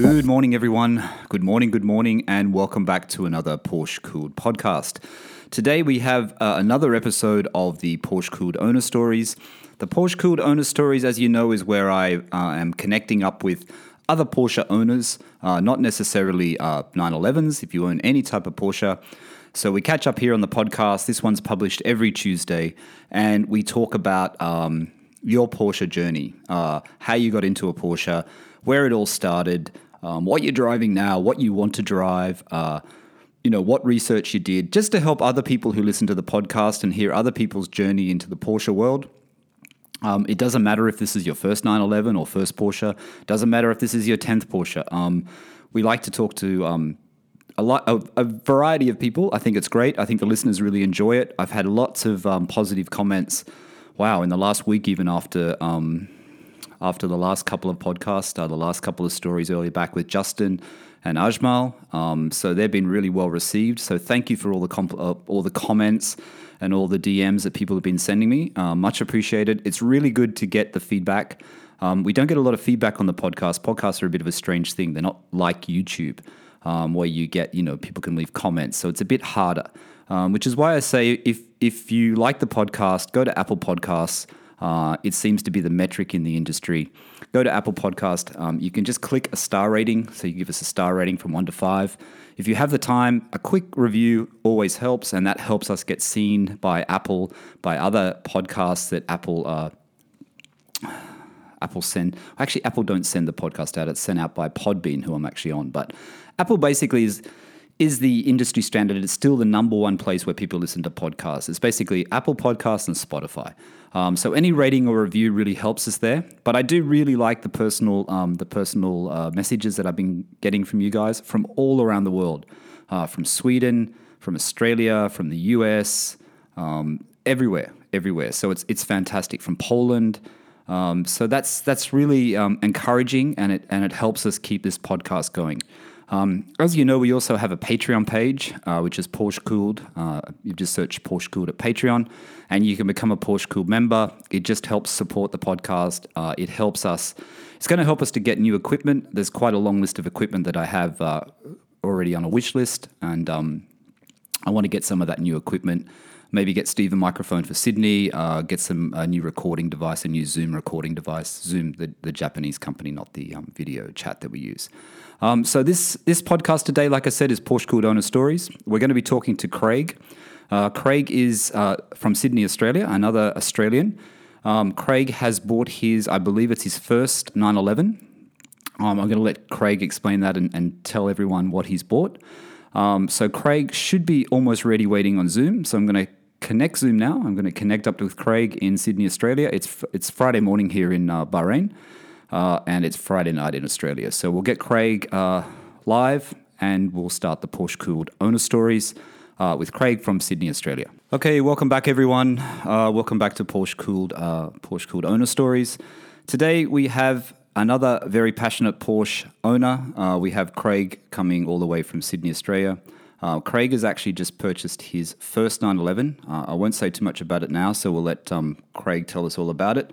Good morning, everyone. Good morning, good morning, and welcome back to another Porsche Cooled podcast. Today we have uh, another episode of the Porsche Cooled Owner Stories. The Porsche Cooled Owner Stories, as you know, is where I uh, am connecting up with other Porsche owners, uh, not necessarily uh, 911s, if you own any type of Porsche. So we catch up here on the podcast. This one's published every Tuesday, and we talk about um, your Porsche journey, uh, how you got into a Porsche, where it all started, um, what you're driving now, what you want to drive, uh, you know, what research you did, just to help other people who listen to the podcast and hear other people's journey into the Porsche world. Um, it doesn't matter if this is your first 911 or first Porsche. Doesn't matter if this is your 10th Porsche. Um, we like to talk to um, a lot, a, a, variety of people. I think it's great. I think the listeners really enjoy it. I've had lots of um, positive comments. Wow, in the last week, even after um, after the last couple of podcasts, uh, the last couple of stories earlier back with Justin and Ajmal. Um, so they've been really well received. So thank you for all the comp- uh, all the comments and all the DMs that people have been sending me. Uh, much appreciated. It's really good to get the feedback. Um, we don't get a lot of feedback on the podcast. Podcasts are a bit of a strange thing. They're not like YouTube, um, where you get you know people can leave comments. So it's a bit harder. Um, which is why I say if if you like the podcast, go to Apple Podcasts uh, it seems to be the metric in the industry. Go to Apple Podcast. Um, you can just click a star rating. So you give us a star rating from one to five. If you have the time, a quick review always helps, and that helps us get seen by Apple, by other podcasts that Apple. Uh, Apple send actually Apple don't send the podcast out. It's sent out by Podbean, who I'm actually on. But Apple basically is is the industry standard. It's still the number one place where people listen to podcasts. It's basically Apple Podcasts and Spotify. Um, so any rating or review really helps us there. But I do really like the personal um, the personal uh, messages that I've been getting from you guys from all around the world, uh, from Sweden, from Australia, from the US, um, everywhere, everywhere. So it's it's fantastic. From Poland. Um, so that's that's really um, encouraging, and it and it helps us keep this podcast going. Um, as you know, we also have a Patreon page, uh, which is Porsche Cooled. Uh, you just search Porsche Cooled at Patreon, and you can become a Porsche Cooled member. It just helps support the podcast. Uh, it helps us. It's going to help us to get new equipment. There's quite a long list of equipment that I have uh, already on a wish list, and um, I want to get some of that new equipment. Maybe get Steve a microphone for Sydney. Uh, get some a new recording device, a new Zoom recording device. Zoom, the, the Japanese company, not the um, video chat that we use. Um, so this this podcast today, like I said, is Porsche Cooled Owner Stories. We're going to be talking to Craig. Uh, Craig is uh, from Sydney, Australia, another Australian. Um, Craig has bought his, I believe it's his first 911. Um, I'm going to let Craig explain that and, and tell everyone what he's bought. Um, so Craig should be almost ready waiting on Zoom. So I'm going to connect Zoom now. I'm going to connect up with Craig in Sydney, Australia. It's it's Friday morning here in uh, Bahrain uh, and it's Friday night in Australia. So we'll get Craig uh, live and we'll start the Porsche Cooled owner stories uh, with Craig from Sydney, Australia. Okay, welcome back, everyone. Uh, welcome back to Porsche Cooled, uh, Porsche Cooled owner stories. Today we have another very passionate Porsche owner. Uh, we have Craig coming all the way from Sydney, Australia. Uh, Craig has actually just purchased his first 911. Uh, I won't say too much about it now, so we'll let um, Craig tell us all about it.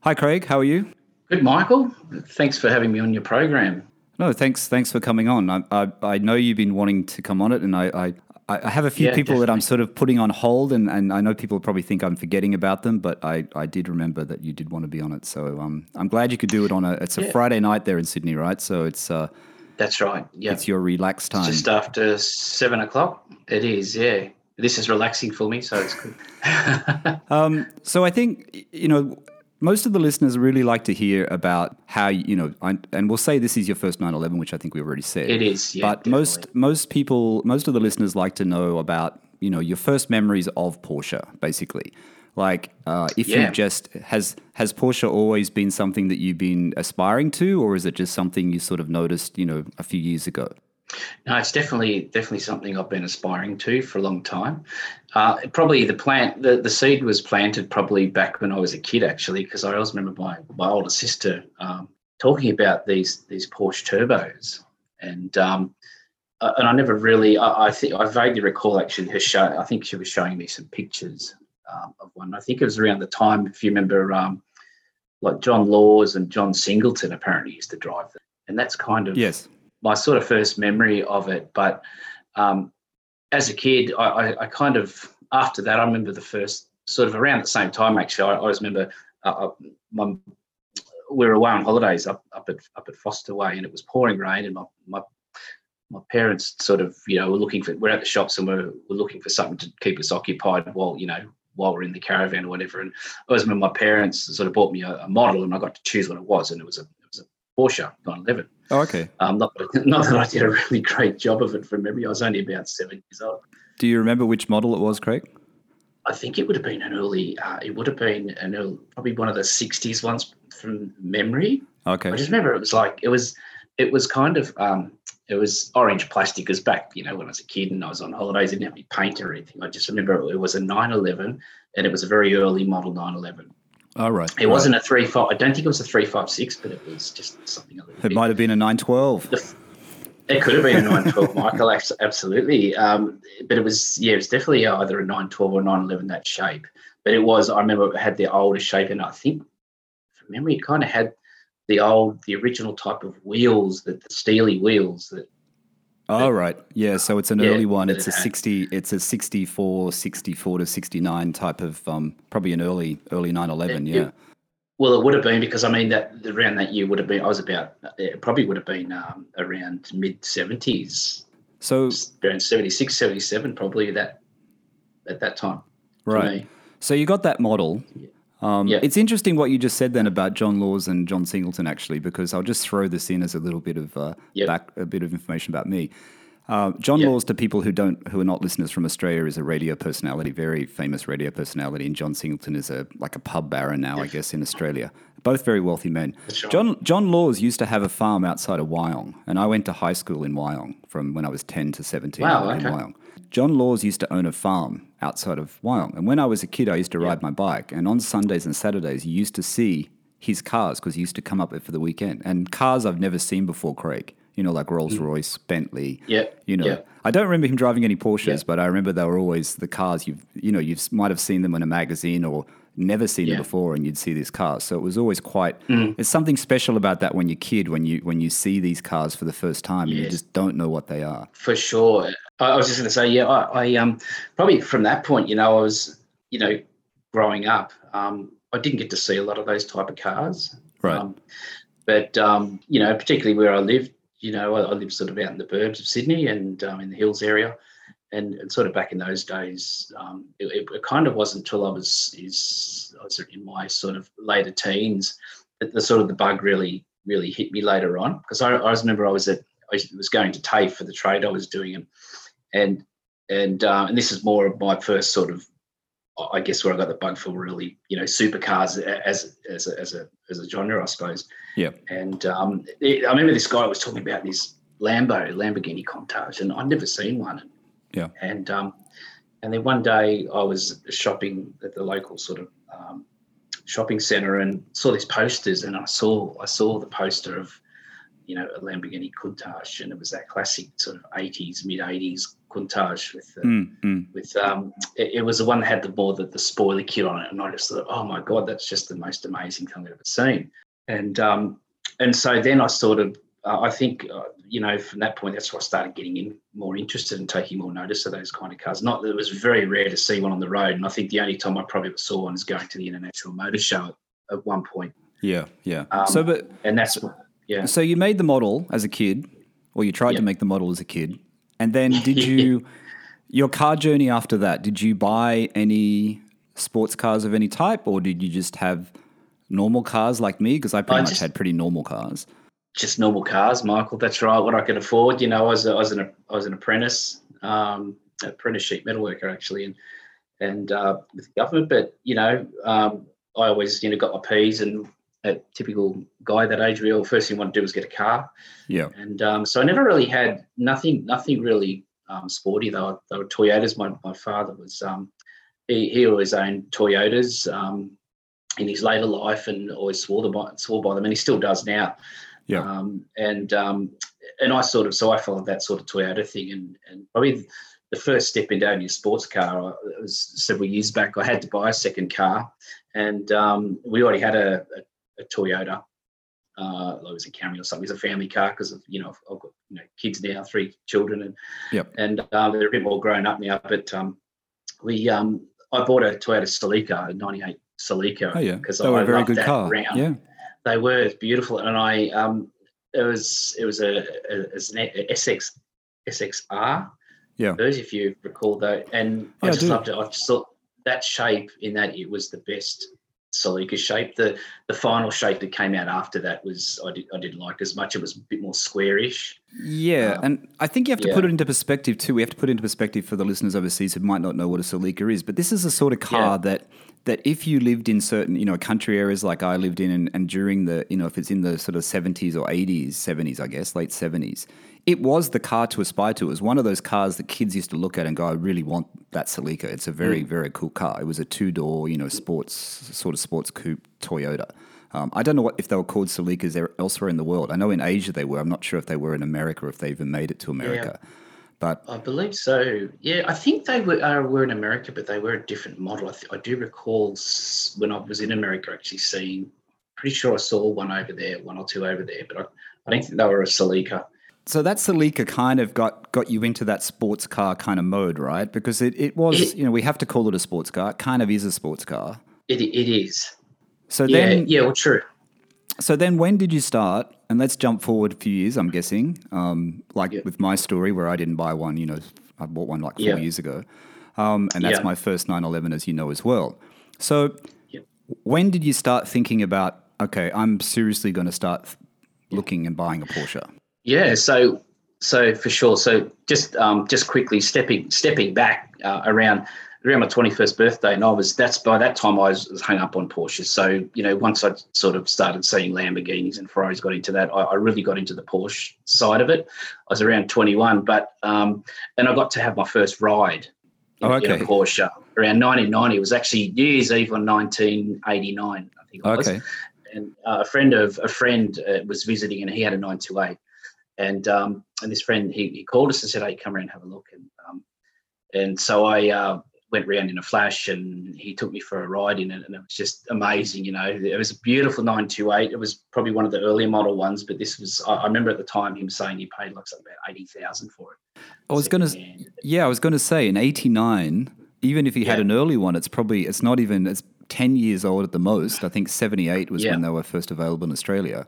Hi, Craig. How are you? Good, Michael. Thanks for having me on your program. No, thanks. Thanks for coming on. I, I, I know you've been wanting to come on it, and I, I, I have a few yeah, people definitely. that I'm sort of putting on hold, and, and I know people probably think I'm forgetting about them, but I, I did remember that you did want to be on it. So um, I'm glad you could do it on a. It's a yeah. Friday night there in Sydney, right? So it's. Uh, That's right. Yeah. It's your relaxed time. It's just after seven o'clock. It is. Yeah. This is relaxing for me, so it's good. um, so I think you know most of the listeners really like to hear about how you know, and we'll say this is your first 911, which I think we already said. It is, yeah. But definitely. most most people, most of the listeners like to know about you know your first memories of Porsche, basically. Like, uh, if yeah. you just has has Porsche always been something that you've been aspiring to, or is it just something you sort of noticed, you know, a few years ago? No, it's definitely definitely something I've been aspiring to for a long time. Uh, probably the plant, the, the seed was planted probably back when I was a kid, actually, because I always remember my my older sister um, talking about these these Porsche turbos, and um, and I never really, I, I, think I vaguely recall actually her show. I think she was showing me some pictures um, of one. I think it was around the time, if you remember, um, like John Laws and John Singleton apparently used to drive them and that's kind of Yes. My sort of first memory of it. But um, as a kid, I, I, I kind of after that, I remember the first sort of around the same time. Actually, I, I always remember uh, uh, my, we were away on holidays up up at up at Foster Way, and it was pouring rain, and my my my parents sort of you know were looking for we're at the shops and we're, we're looking for something to keep us occupied while you know while we're in the caravan or whatever. And I always remember my parents sort of bought me a, a model, and I got to choose what it was, and it was a it was a Porsche 911. Oh, okay. Um, not, not that I did a really great job of it from memory. I was only about seven years old. Do you remember which model it was, Craig? I think it would have been an early. Uh, it would have been an early, probably one of the '60s ones from memory. Okay. I just remember it was like it was. It was kind of. Um, it was orange plastic. Because back, you know, when I was a kid and I was on holidays, I didn't have any paint or anything. I just remember it was a 911, and it was a very early model 911. All right. It wasn't a three five. I don't think it was a three five six, but it was just something a little It might have been a 912. The- It could have been a 912, Michael, abs- absolutely. Um, but it was, yeah, it was definitely either a 912 or 911, that shape. But it was, I remember it had the older shape, and I think from memory, it kind of had the old, the original type of wheels, that the steely wheels that, All right. Yeah. So it's an Yeah, early one. It's a 60, it's a 64, 64 to 69 type of, um, probably an early, early 911. It- Yeah. well, it would have been because I mean, that around that year would have been, I was about, it probably would have been um, around mid 70s, So, around 76, 77, probably that at that time. right. So you got that model. Um, Yeah. It's interesting what you just said then about John Laws and John Singleton, actually, because I'll just throw this in as a little bit of uh, Yep. back, a bit of information about me. Uh, John Yeah. Laws, to people who don't, who are not listeners from Australia, is a radio personality, very famous radio personality, and John Singleton is a like a pub baron now, I guess, in Australia. Both very wealthy men. Right. John John Laws used to have a farm outside of Wyong, and I went to high school in Wyong from when I was ten to seventeen Wow, in okay. Wyong. John Laws used to own a farm outside of Wyong, and when I was a kid, I used to ride my bike, and on Sundays and Saturdays, you used to see his cars because he used to come up there for the weekend, and cars I've never seen before, Craig. You know, like Rolls Royce, Bentley. Yeah, You know. I don't remember him driving any Porsches, but I remember they were always the cars you've, you know, you might have seen them in a magazine or never seen them Yeah. before, and you'd see these cars. So it was always quite. Mm. There's something special about that when you're a kid, when you when you see these cars for the first time, and you just don't know what they are. For sure. I was just going to say, yeah, I, I um probably from that point, you know, I was, you know, growing up, um, I didn't get to see a lot of those type of cars. Right. Um, but um, you know, particularly where I lived, you know, I, I lived sort of out in the burbs of Sydney and um, in the hills area, and, and sort of back in those days, um, it, it, it kind of wasn't until I was is I was in my sort of later teens that the sort of the bug really really hit me later on because I, I remember I was at I was going to TAFE for the trade I was doing and and and uh, and this is more of my first sort of I guess where I got the bug for really you know supercars as as a, as a as a genre I suppose Yeah. and um, it, I remember this guy was talking about this Lambo Lamborghini Countach and I'd never seen one Yeah. and um, and then one day I was shopping at the local sort of um, shopping center and saw these posters and I saw I saw the poster of you know a Lamborghini Countach and it was that classic sort of 80s mid 80s Countach with the, Mm, mm. with um it, it was the one that had the more the, the spoiler kit on it and I just thought oh my god that's just the most amazing thing I've ever seen. And um and so then I sort of uh, I think uh, you know from that point that's where I started getting in more interested and taking more notice of those kind of cars. Not that it was very rare to see one on the road and I think the only time I probably ever saw one is going to the International Motor Show at, at one point. Yeah, yeah. Um, so, but and that's yeah. so you made the model as a kid, or you tried to make the model as a kid, and then did you your car journey after that? Did you buy any sports cars of any type, or did you just have normal cars like me? Because I pretty I much just- had pretty normal cars. just normal cars, Michael. That's right. What I could afford. You know, I was, I was an I was an apprentice, um, apprentice sheet metal worker actually, and and uh, with the government. But you know, um, I always you know got my P's and a typical guy that age. Real first thing I want to do was get a car, Yeah, and um, so I never really had nothing nothing really um, sporty. They were, they were Toyotas. My my father was um, he he always owned Toyotas. Um, in his later life, and always swore, by, swore by them, and he still does now. Yeah. Um, and um, and I sort of so I followed that sort of Toyota thing, and and probably the first step into owning a sports car I- it was several years back. I had to buy a second car, and um, we already had a, a, a Toyota, Uh, it was a Camry or something. It's a family car because of you know I've got you know kids now, three children, and Yep. and uh, they're a bit more grown up now. But um, we um, I bought a Toyota Celica, a '98 Celica, Oh yeah, because they were I a very loved good that car. round. Yeah, They were it's beautiful, and I um, it was it was a, a, was SX SXR Yeah. those if you recall though, and Yeah, I I just do. loved it. I just thought that shape in that it was the best Celica shape. The the final shape that came out after that was I did I didn't like as much. It was a bit more squarish. Yeah, Um, and I think you have to yeah. put it into perspective too. We have to put it into perspective for the listeners overseas who might not know what a Celica is. But this is a sort of car that that if you lived in certain you know country areas like I lived in, and, and during the you know if it's in the sort of seventies or eighties, seventies, I guess, late seventies, it was the car to aspire to. It was one of those cars that kids used to look at and go, "I really want that Celica." It's a very very cool car. It was a two door, you know, sports sort of sports coupe Toyota. Um, I don't know what if they were called Celicas elsewhere in the world. I know in Asia they were. I'm not sure if they were in America or if they even made it to America. But I believe so. Yeah, I think they were uh, were in America, but they were a different model. I, th- I do recall when I was in America actually seeing. Pretty sure I saw one over there, one or two over there, but I, I don't think they were a Celica. So that Celica kind of got got you into that sports car kind of mode, right? Because it, it was, you know, we have to call it a sports car. It kind of is a sports car. It it is. So Yeah, then yeah. Well, true. So then, when did you start? And let's jump forward a few years. I'm guessing, um, like Yeah. with my story, where I didn't buy one. You know, I bought one like four Yeah. years ago, um, and that's my first 911, as you know as well. So, when did you start thinking about? Okay, I'm seriously going to start looking and buying a Porsche. Yeah, so so for sure. So just um, just quickly stepping stepping back uh, around around my twenty first birthday, and I was that's by that time I was, was hung up on Porsches. So you know, once I sort of started seeing Lamborghinis and Ferraris, got into that. I, I really got into the Porsche side of it. I was around twenty one, but um, and I got to have my first ride. In, Oh, in a Porsche around 1990. It was actually New Year's Eve on 1989, I think it was Okay, and uh, a friend of a friend uh, was visiting and he had a 928 and um, and this friend he, he called us and said hey come around and have a look and um, and so I uh, went round in a flash and he took me for a ride in it and it was just amazing you know it was a beautiful 928 it was probably one of the earlier model ones but this was I, I remember at the time him saying he paid like something about 80,000 for it I was going to, yeah, I was going to say in '89, even if you had an early one, it's probably it's not even it's 10 years old at the most. I think 78 was Yeah. when they were first available in Australia.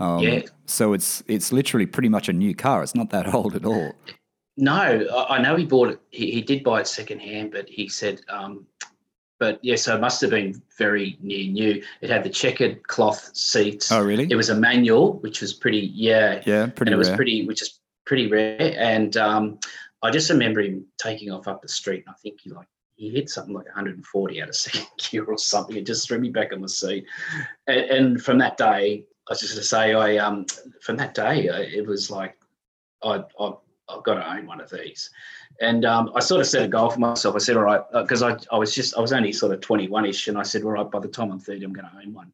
Um, Yeah. So it's it's literally pretty much a new car. It's not that old at all. No, I I know he bought it. He, he did buy it secondhand, but he said, um, but yeah, so it must have been very near new. It had the checkered cloth seats. Oh, really? It was a manual, which was pretty, yeah, yeah, pretty and it was pretty, which is pretty rare. And um, I just remember him taking off up the street, and I think he like he hit something like 140 out of second gear or something. It just threw me back on the seat. And, and from that day, was just going to say, I um, from that day, uh, it was like I, I I've got to own one of these. And um, I sort of set a goal for myself. I said, all right, because I, I was just, I was only sort of 21 ish. And I said, all right, by the time I'm 30, I'm going to own one.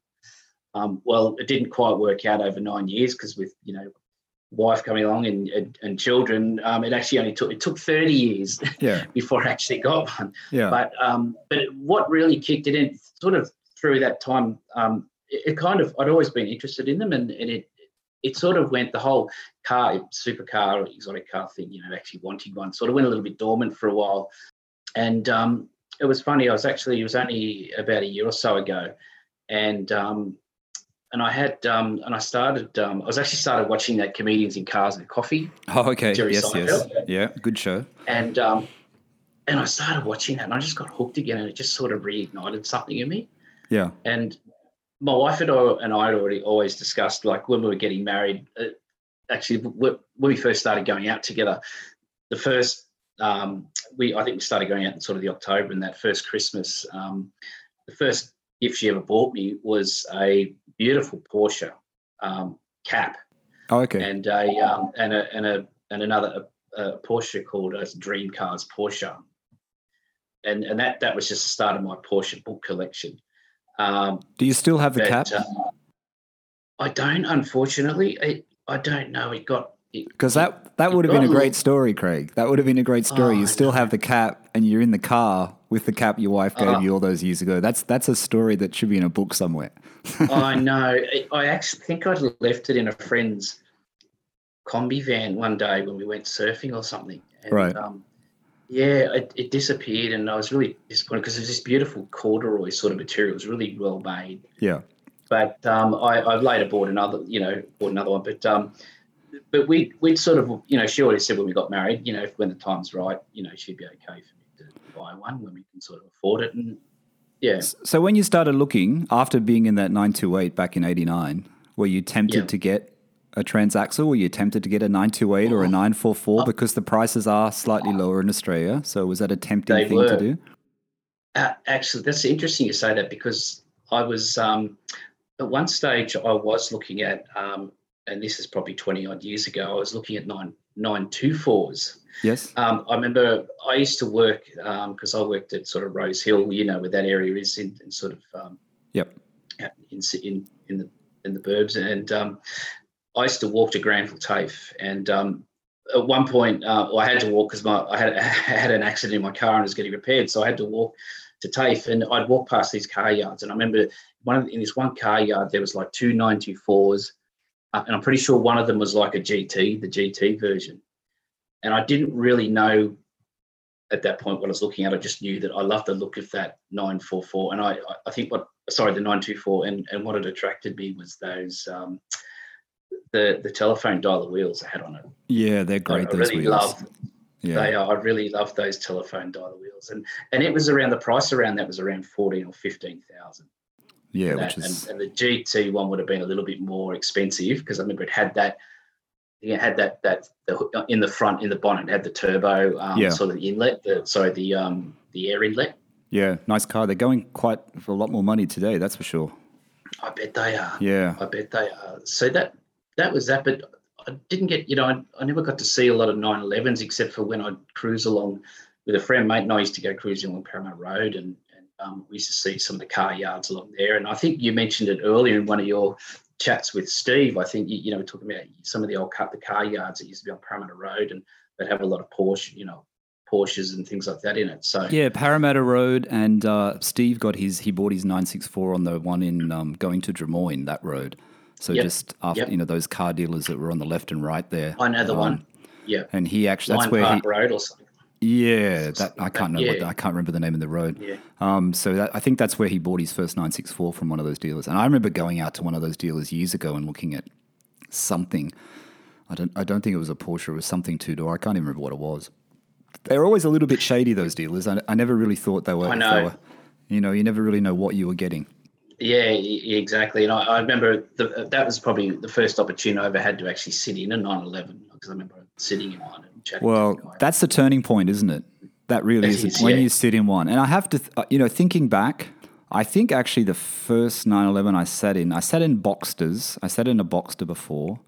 Um, well, it didn't quite work out over nine years because with, you know, wife coming along and, and, and children, um, it actually only took, it took 30 years yeah, before I actually got one. yeah, But um, but what really kicked it in, sort of through that time, um, it, it kind of I'd always been interested in them, and, and it it sort of went the whole car supercar exotic car thing, you know, actually wanting one, sort of went a little bit dormant for a while, and um, it was funny. I was actually it was only about a year or so ago, and um, and I had um, and I started um, I was actually started watching that comedians in cars and coffee, Oh, okay. Jerry yes, yes. Yeah, good show. and um, and I started watching that, and I just got hooked again, and it just sort of reignited something in me. Yeah. And my wife and I, and I had already always discussed, like when we were getting married. Uh, actually, when we first started going out together, the first um, we I think we started going out in sort of the October, and that first Christmas, um, the first gift she ever bought me was a beautiful Porsche um, cap Oh, okay. and a um, and a and a and another a, a Porsche called a Dream Cars Porsche, and and that that was just the start of my Porsche book collection. Um, Do you still have the but, cap? uh, I don't, unfortunately. I I don't know. It got Because that that would have been a great story, Craig. That would have been a great story. Oh, you still have the cap, and you're in the car with the cap your wife gave Oh. you all those years ago. That's that's a story that should be in a book somewhere. I know. I- I actually think I'd left it in a friend's combi van one day when we went surfing or something. And, Right. Um, yeah, it, it disappeared, and I was really disappointed because it was this beautiful corduroy sort of material. It was really well made. Yeah. But um, I, I later bought another, you know, bought another one. But um, but we we'd sort of, you know, she already said when we got married, you know, if, when the time's right, you know, she'd be okay for me to buy one when we can sort of afford it. And yeah, So when you started looking after being in that 928 back in 89, were you tempted Yeah. to get a transaxle? Were you tempted to get a 928 or a Oh. 944 because the prices are slightly lower in Australia? So was that a tempting They thing to do? Uh, actually, that's interesting you say that because I was um, at one stage I was looking at, um, and this is probably twenty odd years ago. I was looking at nine nine two fours. Yes. Um, I remember I used to work because I worked at sort of Rose Hill, you know, where that area is in, in sort of um, Yep. in in in the in the burbs, and um, I used to walk to Granville TAFE, and um, at one point uh, well, I had to walk because my I had I had an accident in my car and it was getting repaired, so I had to walk to TAFE, and I'd walk past these car yards, and I remember one of, in this one car yard there was like two 924s, uh, and I'm pretty sure one of them was like a GT, the GT version, and I didn't really know at that point what I was looking at. I just knew that I loved the look of that 944, and I I- I think what sorry the 924, and and what had attracted me was those. Um, the, the telephone dialer wheels I had on it. Yeah, they're great, I those really wheels. love yeah. they are. I really love those telephone dialer wheels, and and it was around the price around that was around fourteen or fifteen thousand. yeah, that. which is. and, and the GT one would have been a little bit more expensive because I remember it had that. It had that that the, in the front in the bonnet had the turbo um, Yeah. sort of inlet the sorry the um the air inlet. Yeah, nice car. They're going quite for a lot more money today, that's for sure. I bet they are. Yeah. I bet they are. So that that was that, but I didn't get you know I, I never got to see a lot of 911s except for when I'd cruise along with a friend mate and I used to go cruising along Parramatta Road and, and um, we used to see some of the car yards along there. And I think you mentioned it earlier in one of your chats with Steve. I think you, you know we're talking about some of the old car the car yards that used to be on Parramatta Road and that have a lot of Porsche you know Porsches and things like that in it. So Yeah, Parramatta Road, and uh, Steve got his. He bought his 964 on the one in um, going to Drummoyne, that road. So Yep, just after yep. you know those car dealers that were on the left and right there. I know the Um, one. Yeah, And he actually that's Lion where Park he. Road or something. Yeah, that I can't know. What, yeah. I can't remember the name of the road. Yeah. Um, so that, I think that's where he bought his first 964 from one of those dealers. And I remember going out to one of those dealers years ago and looking at something. I don't. I don't think it was a Porsche. It was something two door. I can't even remember what it was. They're always a little bit shady. Those dealers. I, I never really thought they were. I know. were- you know, you never really know what you were getting. Yeah, exactly. And I, I remember the, that was probably the first opportunity I ever had to actually sit in a 911 because I remember sitting in one and chatting Well, to the guy. that's the turning point, isn't it? That really is, is, when yeah. you sit in one. And I have to, th- uh, you know, thinking back, I think actually the first 911 I sat in, I sat in Boxsters. I sat in a Boxster before.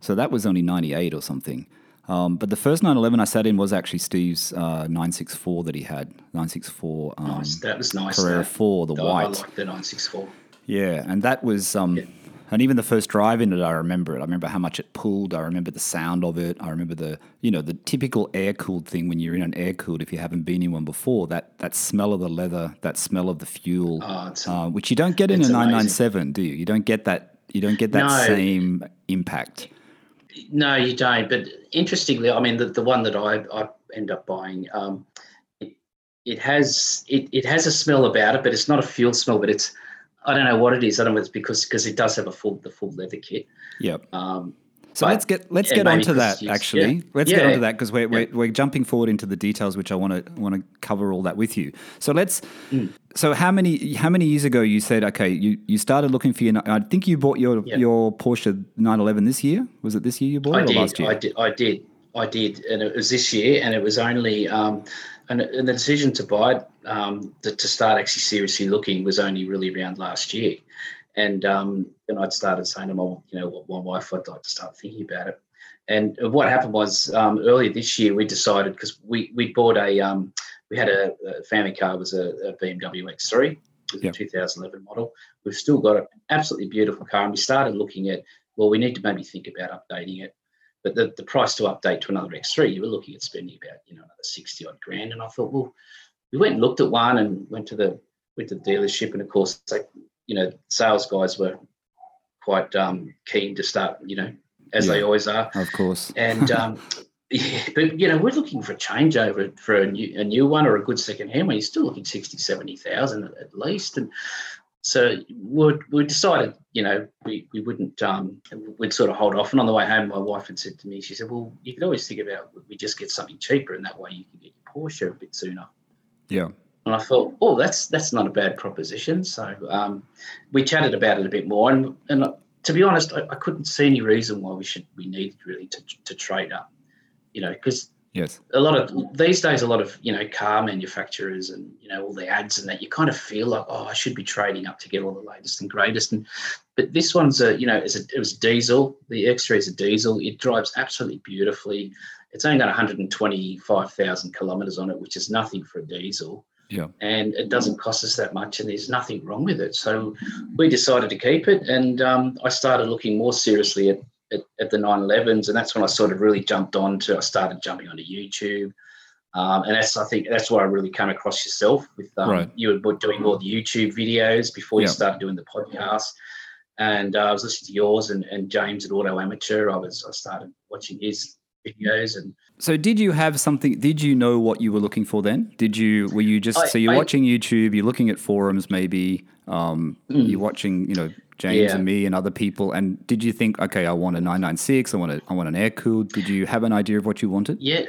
So that was only 98 or something. Um, but the first 911 I sat in was actually Steve's uh, 964 that he had. 964 um, Nice. That was nice. Carrera that. 4, the I- I white. like the 964. Yeah, and that was, um, and even the first drive in it, I remember it. I remember how much it pulled. I remember the sound of it. I remember the, you know, the typical air cooled thing when you're in an air cooled. If you haven't been in one before, that that smell of the leather, that smell of the fuel, Oh, uh, which you don't get in a it's amazing. 997, do you? You don't get that. You don't get that No. same impact. No, you don't. But interestingly, I mean, the, the one that I, I end up buying, um, it, it has it, it has a smell about it, but it's not a fuel smell. But it's I don't know what it is. I don't know if it's because because it does have a full the full leather kit. Yep. Um, So let's get let's yeah, get onto that. Actually, yeah. let's get Yeah. onto that because we're, we're we're jumping forward into the details, which I want to want to cover all that with you. So let's. Mm. So how many how many years ago you said okay you, you started looking for your I think you bought your Yeah. your Porsche 911 this year? Was it this year you bought I it or did, last year? I did, I did, I did, and it was this year, and it was only, um, and, and the decision to buy it, um, to, to start actually seriously looking was only really around last year, and um, then I'd started saying to my, you know, my wife, I'd like to start thinking about it, and what happened was um, earlier this year we decided because we we bought a, um, we had a, a family car it was a, a BMW X3, it was Yep. a 2011 model. We've still got an absolutely beautiful car, and we started looking at, well, we need to maybe think about updating it but the, the price to update to another X3, you were looking at spending about, you know, another 60 odd grand. And I thought, well, we went and looked at one and went to the went to the dealership, and of course, like you know, sales guys were quite um, keen to start, you know, as Yeah. they always are. Of course. And um, yeah, but you know, we're looking for a changeover for a new a new one or a good second hand one. You're still looking 60, 70,000 at, at least. And so we we decided, you know, we, we wouldn't um we'd sort of hold off. And on the way home, my wife had said to me, she said, Well, you could always think about we just get something cheaper and that way you can get your Porsche a bit sooner. Yeah. And I thought, oh, that's that's not a bad proposition. So um, we chatted about it a bit more, and and to be honest, I, I couldn't see any reason why we should we needed really to to trade up, you know, because Yes. a lot of these days, a lot of you know car manufacturers and you know all the ads and that you kind of feel like, oh, I should be trading up to get all the latest and greatest. And but this one's a you know a, it was diesel. The X3 is a diesel. It drives absolutely beautifully. It's only got 125,000 kilometers on it, which is nothing for a diesel Yeah. and it doesn't cost us that much and there's nothing wrong with it so we decided to keep it and um, i started looking more seriously at, at, at the 911s and that's when i sort of really jumped on to i started jumping onto youtube um, and that's i think that's where i really came across yourself with um, Right. you were doing all the youtube videos before you Yeah. started doing the podcast and uh, i was listening to yours and, and james at auto amateur i was i started watching his videos and So did you have something? Did you know what you were looking for then? Did you? Were you just I- so you're I- watching YouTube? You're looking at forums, maybe. Um, You're watching, you know, James. Yeah. and me and other people. And did you think, okay, I want a 996. I want a, I want an air cooled. Did you have an idea of what you wanted? Yeah,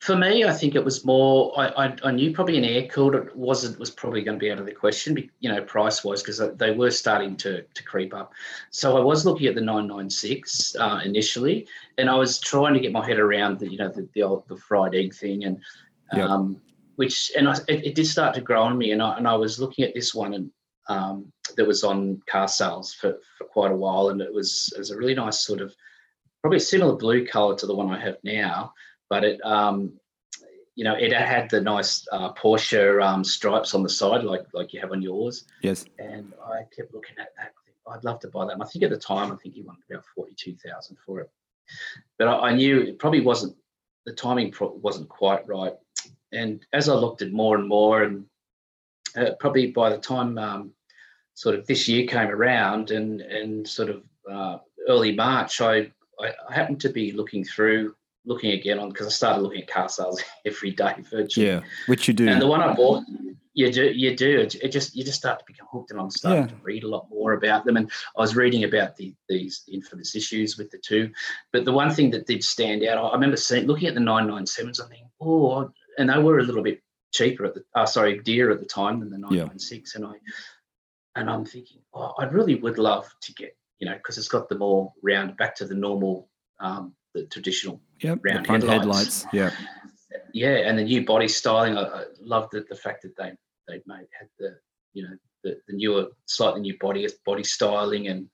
for me, I think it was more. I, I, I knew probably an air cooled wasn't was probably going to be out of the question, you know, price wise, because they were starting to to creep up. So I was looking at the 996 uh, initially, and I was trying to get my head around the you know the the, old, the fried egg thing, and um, which and I, it, it did start to grow on me, and I and I was looking at this one and. Um, that was on car sales for, for quite a while, and it was it was a really nice sort of probably similar blue color to the one I have now, but it um you know it had the nice uh, Porsche um, stripes on the side like like you have on yours. Yes. and I kept looking at that I'd love to buy that. And I think at the time I think he wanted about 42,000 for it. But I, I knew it probably wasn't the timing pro- wasn't quite right. And as I looked at more and more and uh, probably by the time um, sort of this year came around and and sort of uh, early March I, I happened to be looking through looking again on because I started looking at car sales every day virtually. Yeah. Which you do. And the one I bought, you do, you do. It, just you just start to become hooked, and I'm starting Yeah. to read a lot more about them. And I was reading about the, these infamous issues with the two, but the one thing that did stand out, I remember seeing looking at the 997s. I think, oh, and they were a little bit cheaper at the, uh, sorry, dearer at the time than the 996, and I, and I'm thinking, oh, I really would love to get, you know, because it's got the more round back to the normal, um, the traditional yep. The round front headlights. headlights. Yeah. yeah, and the new body styling. I, I love the, the fact that they they made had the you know the, the newer slightly new body body styling and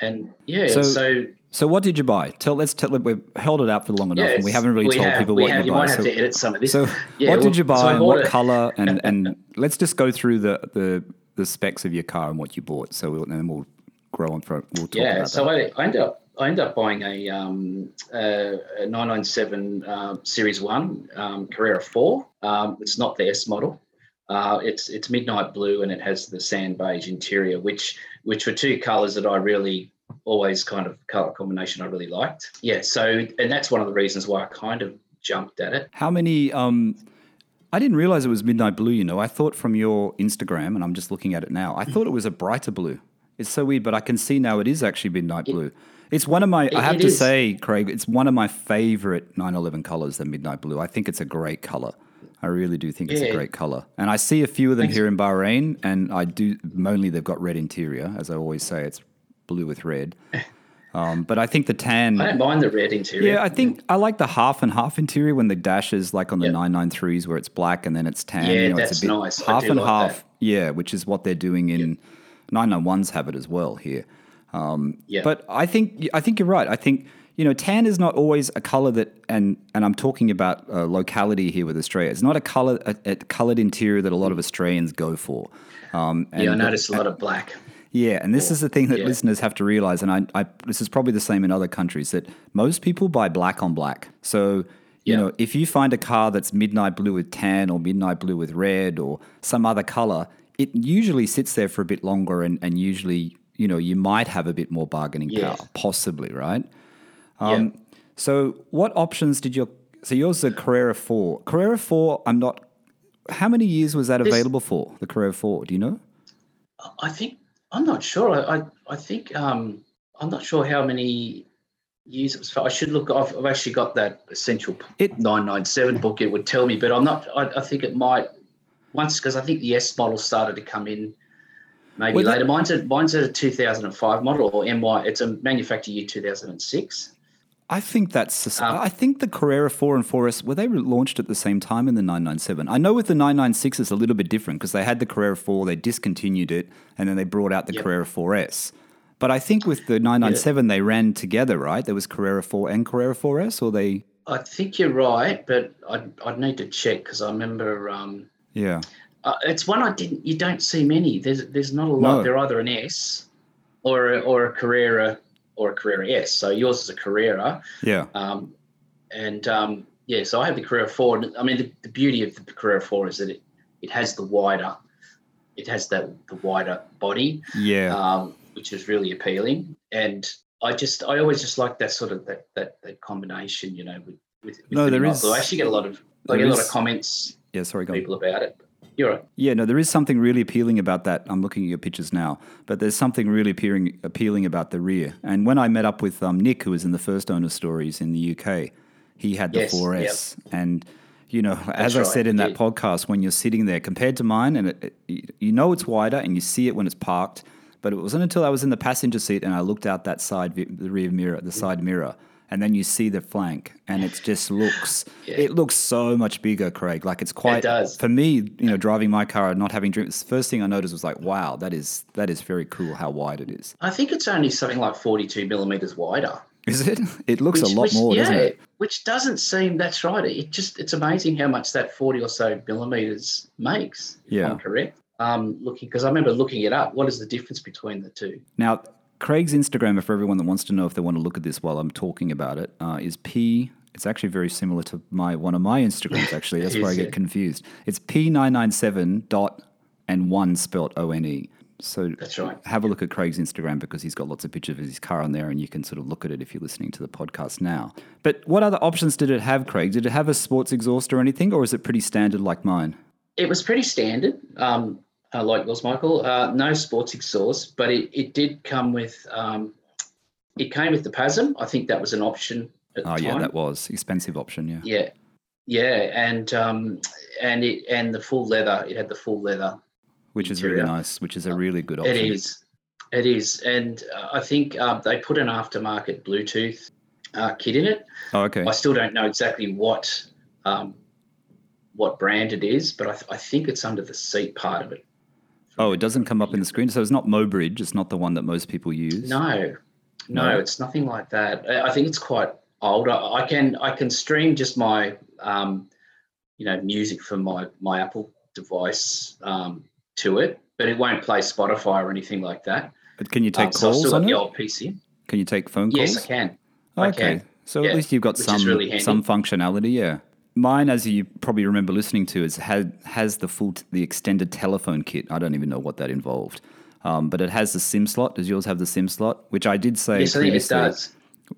and yeah. So- So, So what did you buy? Tell let's tell we've held it out for long enough, yeah, and we haven't really we told have- people what have, you you buy. might have So, to edit some of this. so Yeah, what well, did you so buy and what color? And and let's just go through the the the specs of your car and what you bought. So we'll, and then we'll grow on for we'll talk about it. yeah, so. I, I ended up I ended up buying a um, uh, a 997 uh, Series One um, Carrera Four. Um, it's not the S model. Uh, it's it's midnight blue and it has the sand beige interior, which which were two colours that I really always kind of colour combination I really liked. Yeah, so and that's one of the reasons why I kind of jumped at it. How many? Um, I didn't realize it was midnight blue. You know, I thought from your Instagram, and I'm just looking at it now. I thought it was a brighter blue. It's so weird, but I can see now it is actually midnight blue. It's one of my. I have to is. say, Craig, it's one of my favorite 911 colors. The midnight blue. I think it's a great color. I really do think it's a great color. And I see a few of them Thanks. here in Bahrain, and I do. Mainly, they've got red interior, as I always say. It's blue with red. Um, but I think the tan. I don't mind the red interior. Yeah, I think I like the half and half interior when the dash is like on the Yeah. 993s where it's black and then it's tan. Yeah, you know, that's it's a bit nice. Half and like half. that. Yeah, which is what they're doing in 991s have it as well here. yeah. But I think I think you're right. I think you know tan is not always a color that and and I'm talking about uh, locality here with Australia. It's not a color a, a colored interior that a lot of Australians go for. Um, and yeah, I noticed a lot of black. Yeah, and this is the thing that yeah. listeners have to realize, and I, I, this is probably the same in other countries, that most people buy black on black. So You Yeah. know, if you find a car that's midnight blue with tan or midnight blue with red or some other color, it usually sits there for a bit longer and, and usually, you know, you might have a bit more bargaining Yes. power, possibly, right? yeah. Um, So what options did your so yours is a Carrera 4. Carrera 4, I'm not how many years was that This- available for? The Carrera 4, do you know? I think I'm not sure. I I, I think um, I'm not sure how many years it was. For. I should look. I've, I've actually got that essential It- 997 book. It would tell me, but I'm not. I, I think it might once because I think the S model started to come in maybe Well, that- later. Mine's a mine's a 2005 model or MY. It's a manufacturer year 2006. I think that's. Um, I think the Carrera 4 and 4S were they launched at the same time in the 997. I know with the 996 it's a little bit different because they had the Carrera 4, they discontinued it, and then they brought out the Yep. Carrera 4S. But I think with the 997 they ran together, right? There was Carrera 4 and Carrera 4S, or they. I think you're right, but I'd, I'd need to check because I remember. Um, Yeah. Uh, it's one I didn't. You don't see many. There's there's not a lot. No. They're either an S, or a, or a Carrera or a Carrera S. So yours is a Carrera, Yeah. um, and um, yeah. So I have the Carrera Four. I mean, the, the beauty of the Carrera Four is that it it has the wider, it has that the wider body, Yeah. um, which is really appealing. And I just I always just like that sort of that that, that combination. You know, with with, with No, the there model. I actually get a lot of I get a lot of comments yeah, sorry, go from on. people about it. You're. Yeah, no, there is something really appealing about that. I'm looking at your pictures now, but there's something really appealing, appealing about the rear. And when I met up with um, Nick, who was in the first owner stories in the UK, he had the Yes, 4S. And, you know, as I right, said in that podcast, when you're sitting there compared to mine, and it, it, you know it's wider and you see it when it's parked, but it wasn't until I was in the passenger seat and I looked out that side, the rear mirror, the side mirror, and then you see the flank, and it just looks, Yeah. it looks so much bigger, Craig. Like it's quite, does. for me, you know, driving my car and not having drinks, the first thing I noticed was like, wow, that is that is very cool how wide it is. I think it's only something like 42 millimeters wider. Is it? It looks Which, a lot which- more, yeah, doesn't it? Which doesn't seem that's right. It just it's amazing how much that 40 or so millimeters makes. Yeah. I'm correct. Um, looking because I remember looking it up. What is the difference between the two? Now, Craig's Instagram, for everyone that wants to know if they want to look at this while I'm talking about it, uh, is P. It's actually very similar to my one of my Instagrams. Actually, that's where I get it? confused. It's P nine nine seven dot and one spelt O N E. So That's right. have a look at Craig's Instagram because he's got lots of pictures of his car on there and you can sort of look at it if you're listening to the podcast now. But what other options did it have, Craig? Did it have a sports exhaust or anything, or is it pretty standard like mine? It was pretty standard, um, uh, like yours, Michael. Uh, no sports exhaust, but it, it did come with um, it came with the PASM. I think that was an option at Oh, yeah, that was expensive option, yeah. Yeah, yeah, and um, and it and the full leather. It had the full leather. Which is really nice, which is a really good option. It is, it is, and uh, I think um, they put an aftermarket Bluetooth uh, kit in it. Oh, okay. I still don't know exactly what um, what brand it is, but I, th- I think it's under the seat part of it. Oh, it doesn't come up in the screen. So it's not Mobridge. It's not the one that most people use. No, no, No? it's nothing like that. I think it's quite old. I, can I can stream just my um, you know music from my my Apple device um, to it, but it won't play Spotify or anything like that. But can you take Um, so calls still on got it? old PC. Can you take phone calls? Yes. I can. I Okay. can. So Yeah, at least you've got which some really some functionality, yeah. Mine, as you probably remember listening to, is had has the full t- the extended telephone kit. I don't even know what that involved, um, but it has the SIM slot. Does yours have the SIM slot? Which I did say Yes, I think it previously. does.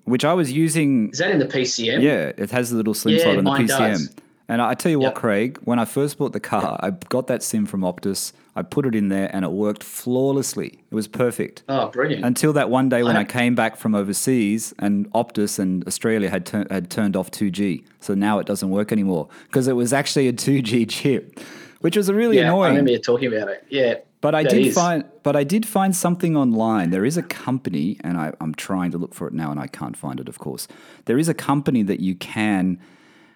Which I was using. Is that in the PCM? Yeah, it has the little SIM Yeah, slot in the PCM. does. And I tell you what, Yep. Craig, when I first bought the car, I got that SIM from Optus. I put it in there, and it worked flawlessly. It was perfect. Oh, brilliant. Until that one day when I- I came back from overseas and Optus and Australia had, tur- had turned off 2G. So now it doesn't work anymore because it was actually a 2G chip, which was really yeah, I remember you talking about it. Yeah. But I did is. find, but I did find something online. There is a company, and I, I'm trying to look for it now, and I can't find it. Of course, there is a company that you can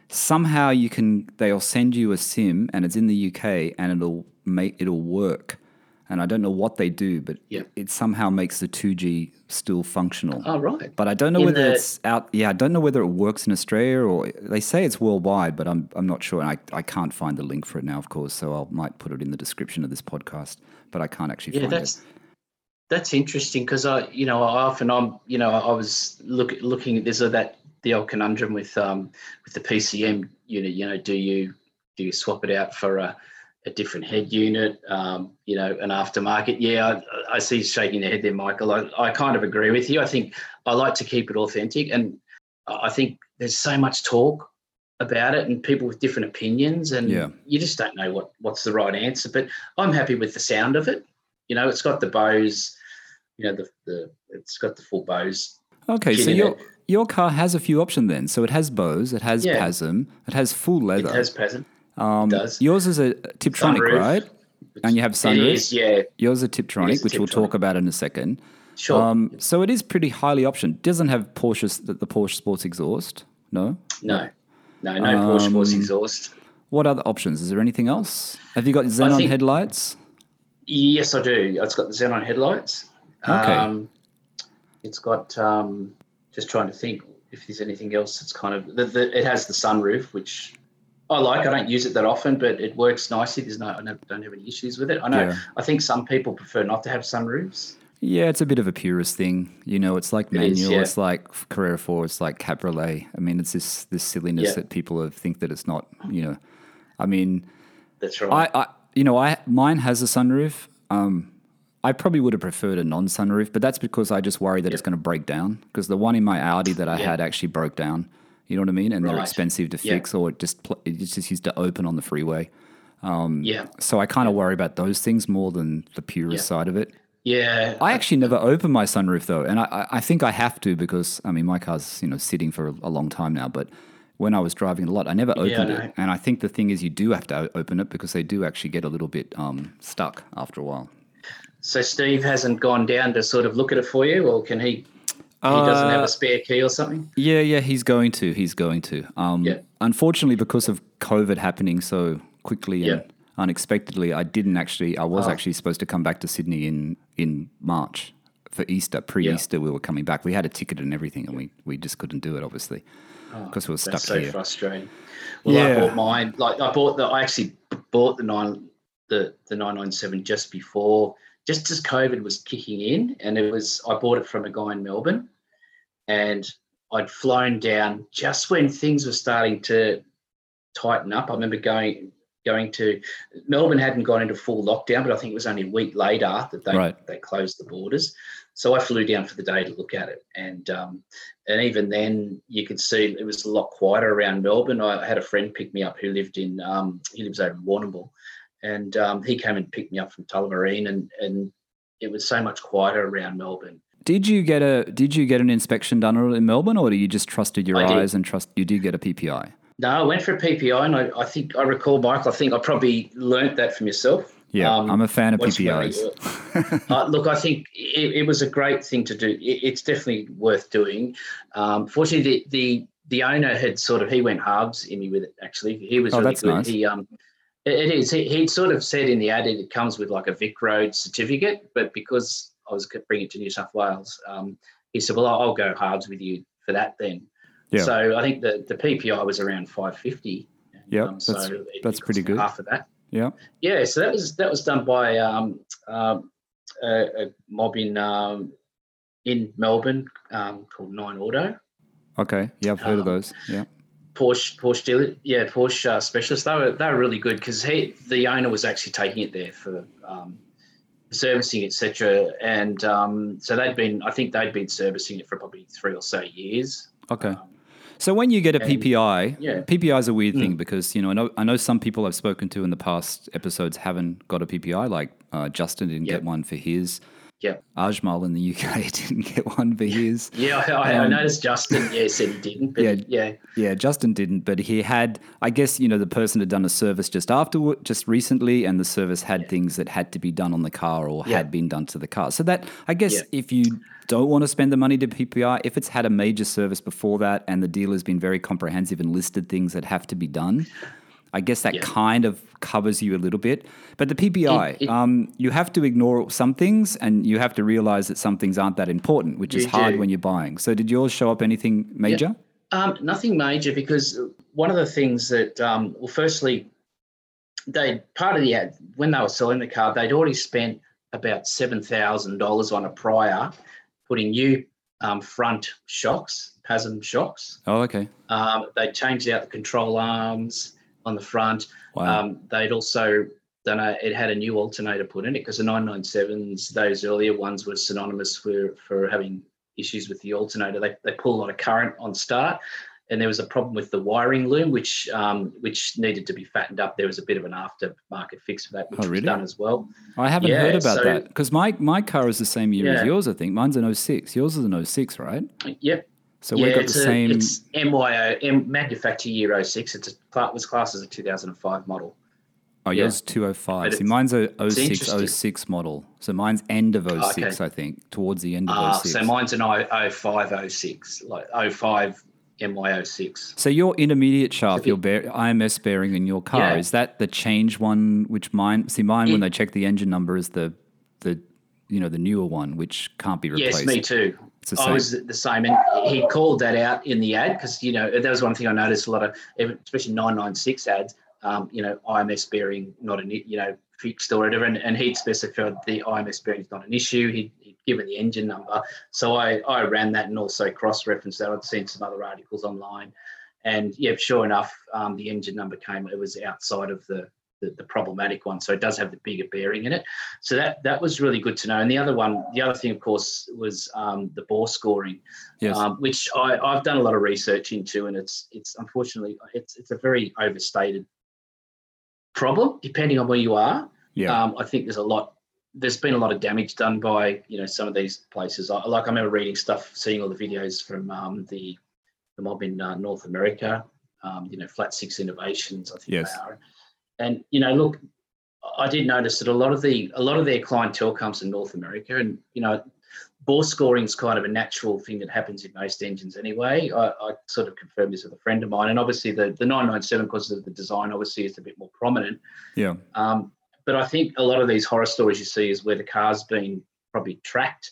somehow you can. They'll send you a sim, and it's in the UK, and it'll make it'll work. And I don't know what they do, but Yeah. it somehow makes the 2G still functional. Oh, right. But I don't know In whether the- it's out. Yeah, I don't know whether it works in Australia or they say it's worldwide, but I'm I'm not sure. And I, I can't find the link for it now, of course. So I might put it in the description of this podcast, but I can't actually Yeah, find that's it. that's interesting because I, you know, I often I'm, you know, I was look looking. at this or that the old conundrum with um, with the PCM unit. You know, do you do you swap it out for a, a different head unit? Um, you know, an aftermarket. Yeah, I, I see you shaking your head there, Michael. I, I kind of agree with you. I think I like to keep it authentic, and I think there's so much talk about it and people with different opinions and Yeah. you just don't know what what's the right answer but i'm happy with the sound of it you know it's got the Bose you know the, the it's got the full Bose Okay, so Kit in your it. Your car has a few options then. So it has Bose, it has Yeah. PASM, it has full leather. it has present um, does. Yours is a Tiptronic, Sunroof. right? And you have sunroof. is yeah Yours is a Tiptronic, is a which we'll talk about in a second. sure Um, so it is pretty highly optioned. Doesn't have Porsche's the, the Porsche Sports exhaust. No. no no no porsche force Um, exhaust What other options? Is there anything else? Have you got xenon think- headlights? yes i do it's got the xenon headlights Okay. um, it's got um, just trying to think if there's anything else that's kind of the, the, it has the sunroof which I like. I don't use it that often, but it works nicely. There's no, I don't don't have any issues with it. I know. Yeah. I think some people prefer not to have sunroofs. Yeah, it's a bit of a purist thing. You know, it's like It is, manual, yeah. it's like Carrera 4, it's like Cabriolet. I mean, it's this this silliness Yeah. that people have, think that it's not, you know. I mean, That's right. I, I you know, I mine has a sunroof. Um, I probably would have preferred a non-sunroof, but that's because I just worry that it's going to break down. Because the one in my Audi that I Yeah. had actually broke down. You know what I mean? And they're expensive to Yeah. fix, or it just pl- it just used to open on the freeway. yeah. So I kind of worry about those things more than the purist Yeah. side of it. Yeah. I actually never open my sunroof though, and I, I- I think I have to because I mean my car's you know sitting for a, long time now. But when I was driving a lot, I never opened know. it, and I think the thing is you do have to open it because they do actually get a little bit um, stuck after a while. So Steve hasn't gone down to sort of look at it for you, or can he? He doesn't have Uh, a spare key or something. Yeah, yeah, he's going to. He's going to. Um, Yeah. Unfortunately, because of COVID happening so quickly and Yeah. unexpectedly, I didn't actually. I was Oh. actually supposed to come back to Sydney in in March for Easter. Pre-Easter, we were coming back. We had a ticket and everything, and we we just couldn't do it, obviously, because we were stuck Oh, That's so here. frustrating. Well, I bought mine. Like I bought the. I actually bought the nine, the the nine nine seven just before, just as COVID was kicking in, and it was. I bought it from a guy in Melbourne, and I'd flown down just when things were starting to tighten up. I remember going going to Melbourne hadn't gone into full lockdown, but I think it was only a week later that they Right. they closed the borders. So I flew down for the day to look at it, and um, and even then you could see it was a lot quieter around Melbourne. I had a friend pick me up who lived in um, he lives over in Warrnambool, and um, he came and picked me up from Tullamarine, and and it was so much quieter around Melbourne. Did you get a Did you get an inspection done in Melbourne, or do you just trusted your I did. eyes and trust you did get a PPI? No, I went for a PPI, and I, I think I recall, Michael. I think I probably learnt that from yourself. Yeah, Um, I'm a fan of PPIs. uh, look, I think it, it was a great thing to do. It, it's definitely worth doing. Um, fortunately, the, the the owner had sort of he went halves in me with it. Actually, he was Oh, really that's good. nice. He um, it, is. He, he sort of said in the ad it comes with like a Vic Road certificate, but because I was bringing it to New South Wales, um, he said, "Well, I'll, go halves with you for that then." Yeah. So I think the the PPI was around five fifty. Yeah, that's- it- that's it pretty good. Half of that. yeah. Yeah, so that was that was done by um, um, a, a mob in um, in Melbourne um, called Nine Auto. Okay. Yeah, I've heard of Um, those. Yeah. Porsche, Porsche dealer, yeah, Porsche uh, specialist. They were they were really good because he, the owner, was actually taking it there for um, servicing, etc. And um, so they'd been, I think they'd been servicing it for probably three or so years. Okay. Um, So when you get a and- PPI, yeah. PPI is a weird thing Mm. because you know I know I know some people I've spoken to in the past episodes haven't got a PPI. Like uh, Justin didn't Yeah. get one for his. Yeah. Ajmal in the UK didn't get one for his. Yeah, I, I, I Um, noticed Justin. Yeah, said he didn't. But Yeah. yeah, Yeah, Justin didn't, but he had. I guess you know the person had done a service just after, just recently, and the service had things that had to be done on the car or Yeah. had been done to the car. So that I guess Yeah. if you don't want to spend the money to PPI, if it's had a major service before that and the dealer's been very comprehensive and listed things that have to be done, I guess that Yeah. kind of covers you a little bit. But the PPI, It- it- um, you have to ignore some things and you have to realize that some things aren't that important, which is hard do. when you're buying. So did yours show up anything major? Um, nothing major because one of the things that, um, well, firstly, they part of the ad when they were selling the car, they'd already spent about seven thousand dollars on a prior, putting new um, front shocks, PASM shocks. Oh, okay. Um, they changed out the control arms on the front. Wow. Um, they'd also done a, it had a new alternator put in it because the 997s, those earlier ones were synonymous for, for having issues with the alternator. They, they pull a lot of current on start. And there was a problem with the wiring loom, which um, which needed to be fattened up. There was a bit of an aftermarket fix for that, which Oh, was done as well. I haven't yeah, heard about so- that because my, my car is the same year as yours, I think. Mine's an 06. Yours is an 06, right? Yep. So yeah, we've got the a, same. It's MYO, M, manufacture year 06. It's a, cla- was classed as a 2005 model. Oh, Yeah. yours is 205. But See, mine's a 06, 06 model. So mine's end of 06, Okay. I think, towards the end of Ah, 06. so mine's an O- 05, 06, like 05 MY06. So your intermediate shaft, So your bear, IMS bearing in your car, Yeah. is that the change one? Which mine? See, mine when they check the engine number is the the you know the newer one, which can't be replaced. Yes, me too. The I was the same, and he called that out in the ad because you know that was one thing I noticed a lot of, especially 996 ads. Um, you know, IMS bearing not an you know fixed or whatever, and, and he'd specified the IMS bearing is not an issue. He'd, he'd given the engine number, so I I ran that and also cross referenced that. I'd seen some other articles online, and yeah, sure enough, um, the engine number came. It was outside of the the, the problematic one, so it does have the bigger bearing in it. So that that was really good to know. And the other one, the other thing, of course, was um, the bore scoring, Yes. um, which I, I've done a lot of research into, and it's it's unfortunately it's it's a very overstated problem depending on where you are. yeah. Um, I think there's a lot. There's been a lot of damage done by you know some of these places. I, like I remember reading stuff, seeing all the videos from um, the the mob in uh, North America. Um, you know, Flat Six Innovations. I think Yes. they are. And you know, look, I did notice that a lot of the a lot of their clientele comes in North America, and you know, bore scoring is kind of a natural thing that happens in most engines anyway. I, I sort of confirmed this with a friend of mine, and obviously the the 997 because of the design, obviously is a bit more prominent. yeah. Um, but I think a lot of these horror stories you see is where the car's been probably tracked,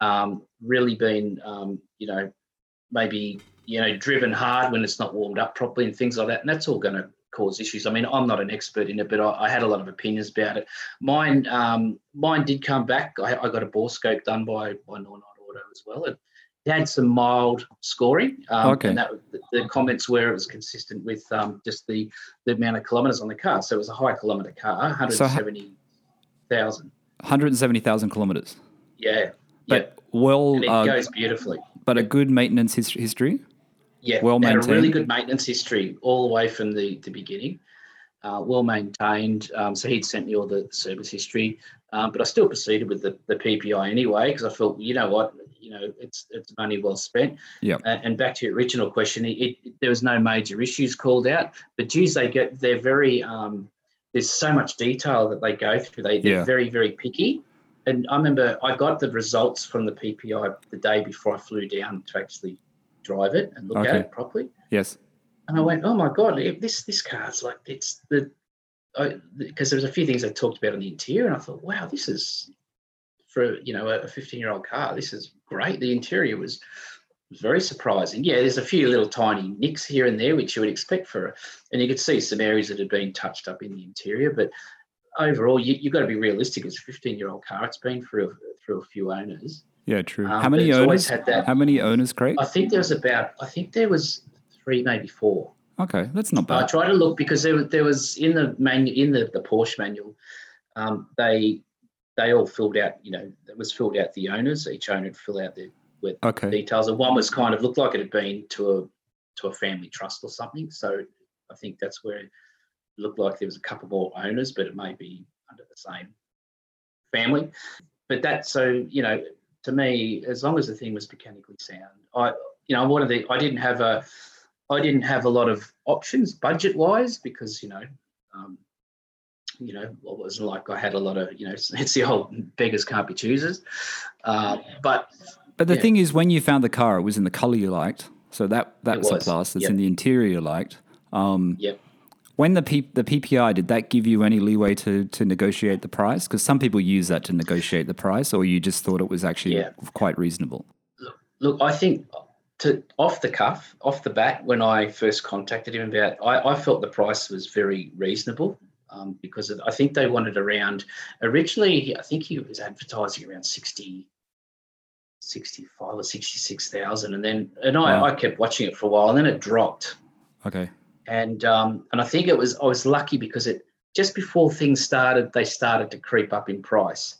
um, really been, um, you know, maybe, you know, driven hard when it's not warmed up properly and things like that. And that's all going to cause issues. I mean, I'm not an expert in it, but I, I had a lot of opinions about it. Mine, um, mine did come back. I, I got a bore scope done by, by Nine Auto as well. It, it had some mild scoring. Um, Okay. And that, the, the comments were it was consistent with um, just the, the amount of kilometres on the car. So it was a high kilometre car, So ha- 170,000. 170,000 kilometers. Yeah. But well, And it uh, goes beautifully. but a good maintenance his- history. Yeah. well had a really good maintenance history all the way from the, the beginning. Uh, well maintained. Um, so he'd sent me all the service history, um, but I still proceeded with the, the PPI anyway because I felt, you know what, you know, it's it's money well spent. Yep. Uh, and back to your original question, it, it, there was no major issues called out, but geez, they get they're very um, there's so much detail that they go through. They they're Yeah. very very picky. And I remember I got the results from the PPI the day before I flew down to actually drive it and look at it properly. Yes. And I went, oh my god, this this car's like it's the because there was a few things I talked about on the interior, and I thought, wow, this is for you know a 15 year old car. This is great. The interior was was very surprising. Yeah, there's a few little tiny nicks here and there which you would expect for, and you could see some areas that had been touched up in the interior, but. Overall, you, you've got to be realistic. It's a 15 year old car. It's been through through a few owners. Yeah, true. Um, How many owners? had that- How many owners, Craig? I think there was about, I think there was three, maybe four. Okay, that's not bad. I tried to look because there was there was in the manu in the, the Porsche manual, um, they they all filled out. You know, it was filled out the owners. Each owner would fill out the Okay. details. And one was kind of looked like it had been to a to a family trust or something. So I think that's where it looked like there was a couple more owners, but it may be under the same family. But that so you know to me, as long as the thing was mechanically sound, I you know one of the I didn't have a I didn't have a lot of options budget wise because you know. Um, you know, it wasn't like I had a lot of, you know, it's the old beggars can't be choosers. Uh, but But the Yeah. thing is, when you found the car, it was in the color you liked. So that that It was a plus. It's yep. in the interior you liked. Um, Yep. When the P- the PPI did that give you any leeway to to negotiate the price? Because some people use that to negotiate the price, or you just thought it was actually Yeah. quite reasonable. Look, I think to off the cuff, off the bat, when I first contacted him about, I, I felt the price was very reasonable um, because of, I think they wanted around originally. I think he was advertising around 60, 65 or 66,000. And then, and I, Wow. I kept watching it for a while and then it dropped. Okay. And, um, and I think it was, I was lucky because it, just before things started, they started to creep up in price.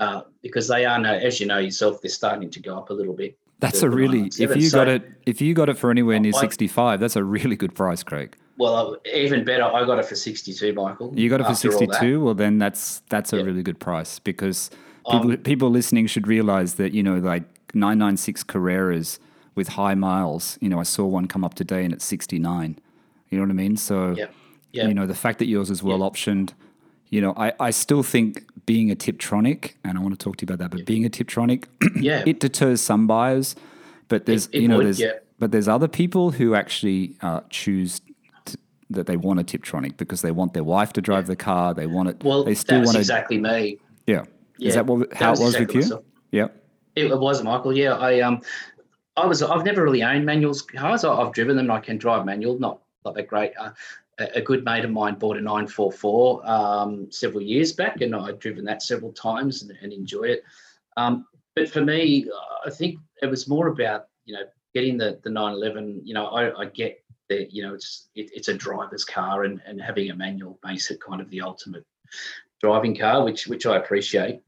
Uh, because they are now, as you know yourself, they're starting to go up a little bit. That's a really if you so- got it if you got it for anywhere near 65, that's a really good price, Craig. Well, even better, I got it for 62, Michael. You got it for that. 62, well then that's that's a Yeah. really good price because Um, people people listening should realize that, you know, like 996 Carreras with high miles, you know, I saw one come up today and it's 69. You know what I mean? So Yeah. Yeah. you know, the fact that yours is well optioned, you know, I, I still think being a Tiptronic, and I want to talk to you about that, but being a Tiptronic, Yeah. it deters some buyers, but there's, it you know, would, there's, but there's other people who actually uh, choose to, that they want a Tiptronic because they want their wife to drive the car. They want it. well, they still that's want exactly me. yeah. Yeah, Is that what, that how was it was exactly with you? myself. Yeah. It, it was Michael. Yeah, I um, I was. I've never really owned manuals cars. I, I've driven them. and I can drive manual. Not not that great. Uh, a, a good mate of mine bought a 944 um, several years back, and I'd driven that several times and, and enjoyed it. Um, but for me, I think it was more about you know getting the the 911. You know, I, I get that you know it's it, it's a driver's car, and and having a manual makes it kind of the ultimate driving car, which which I appreciate.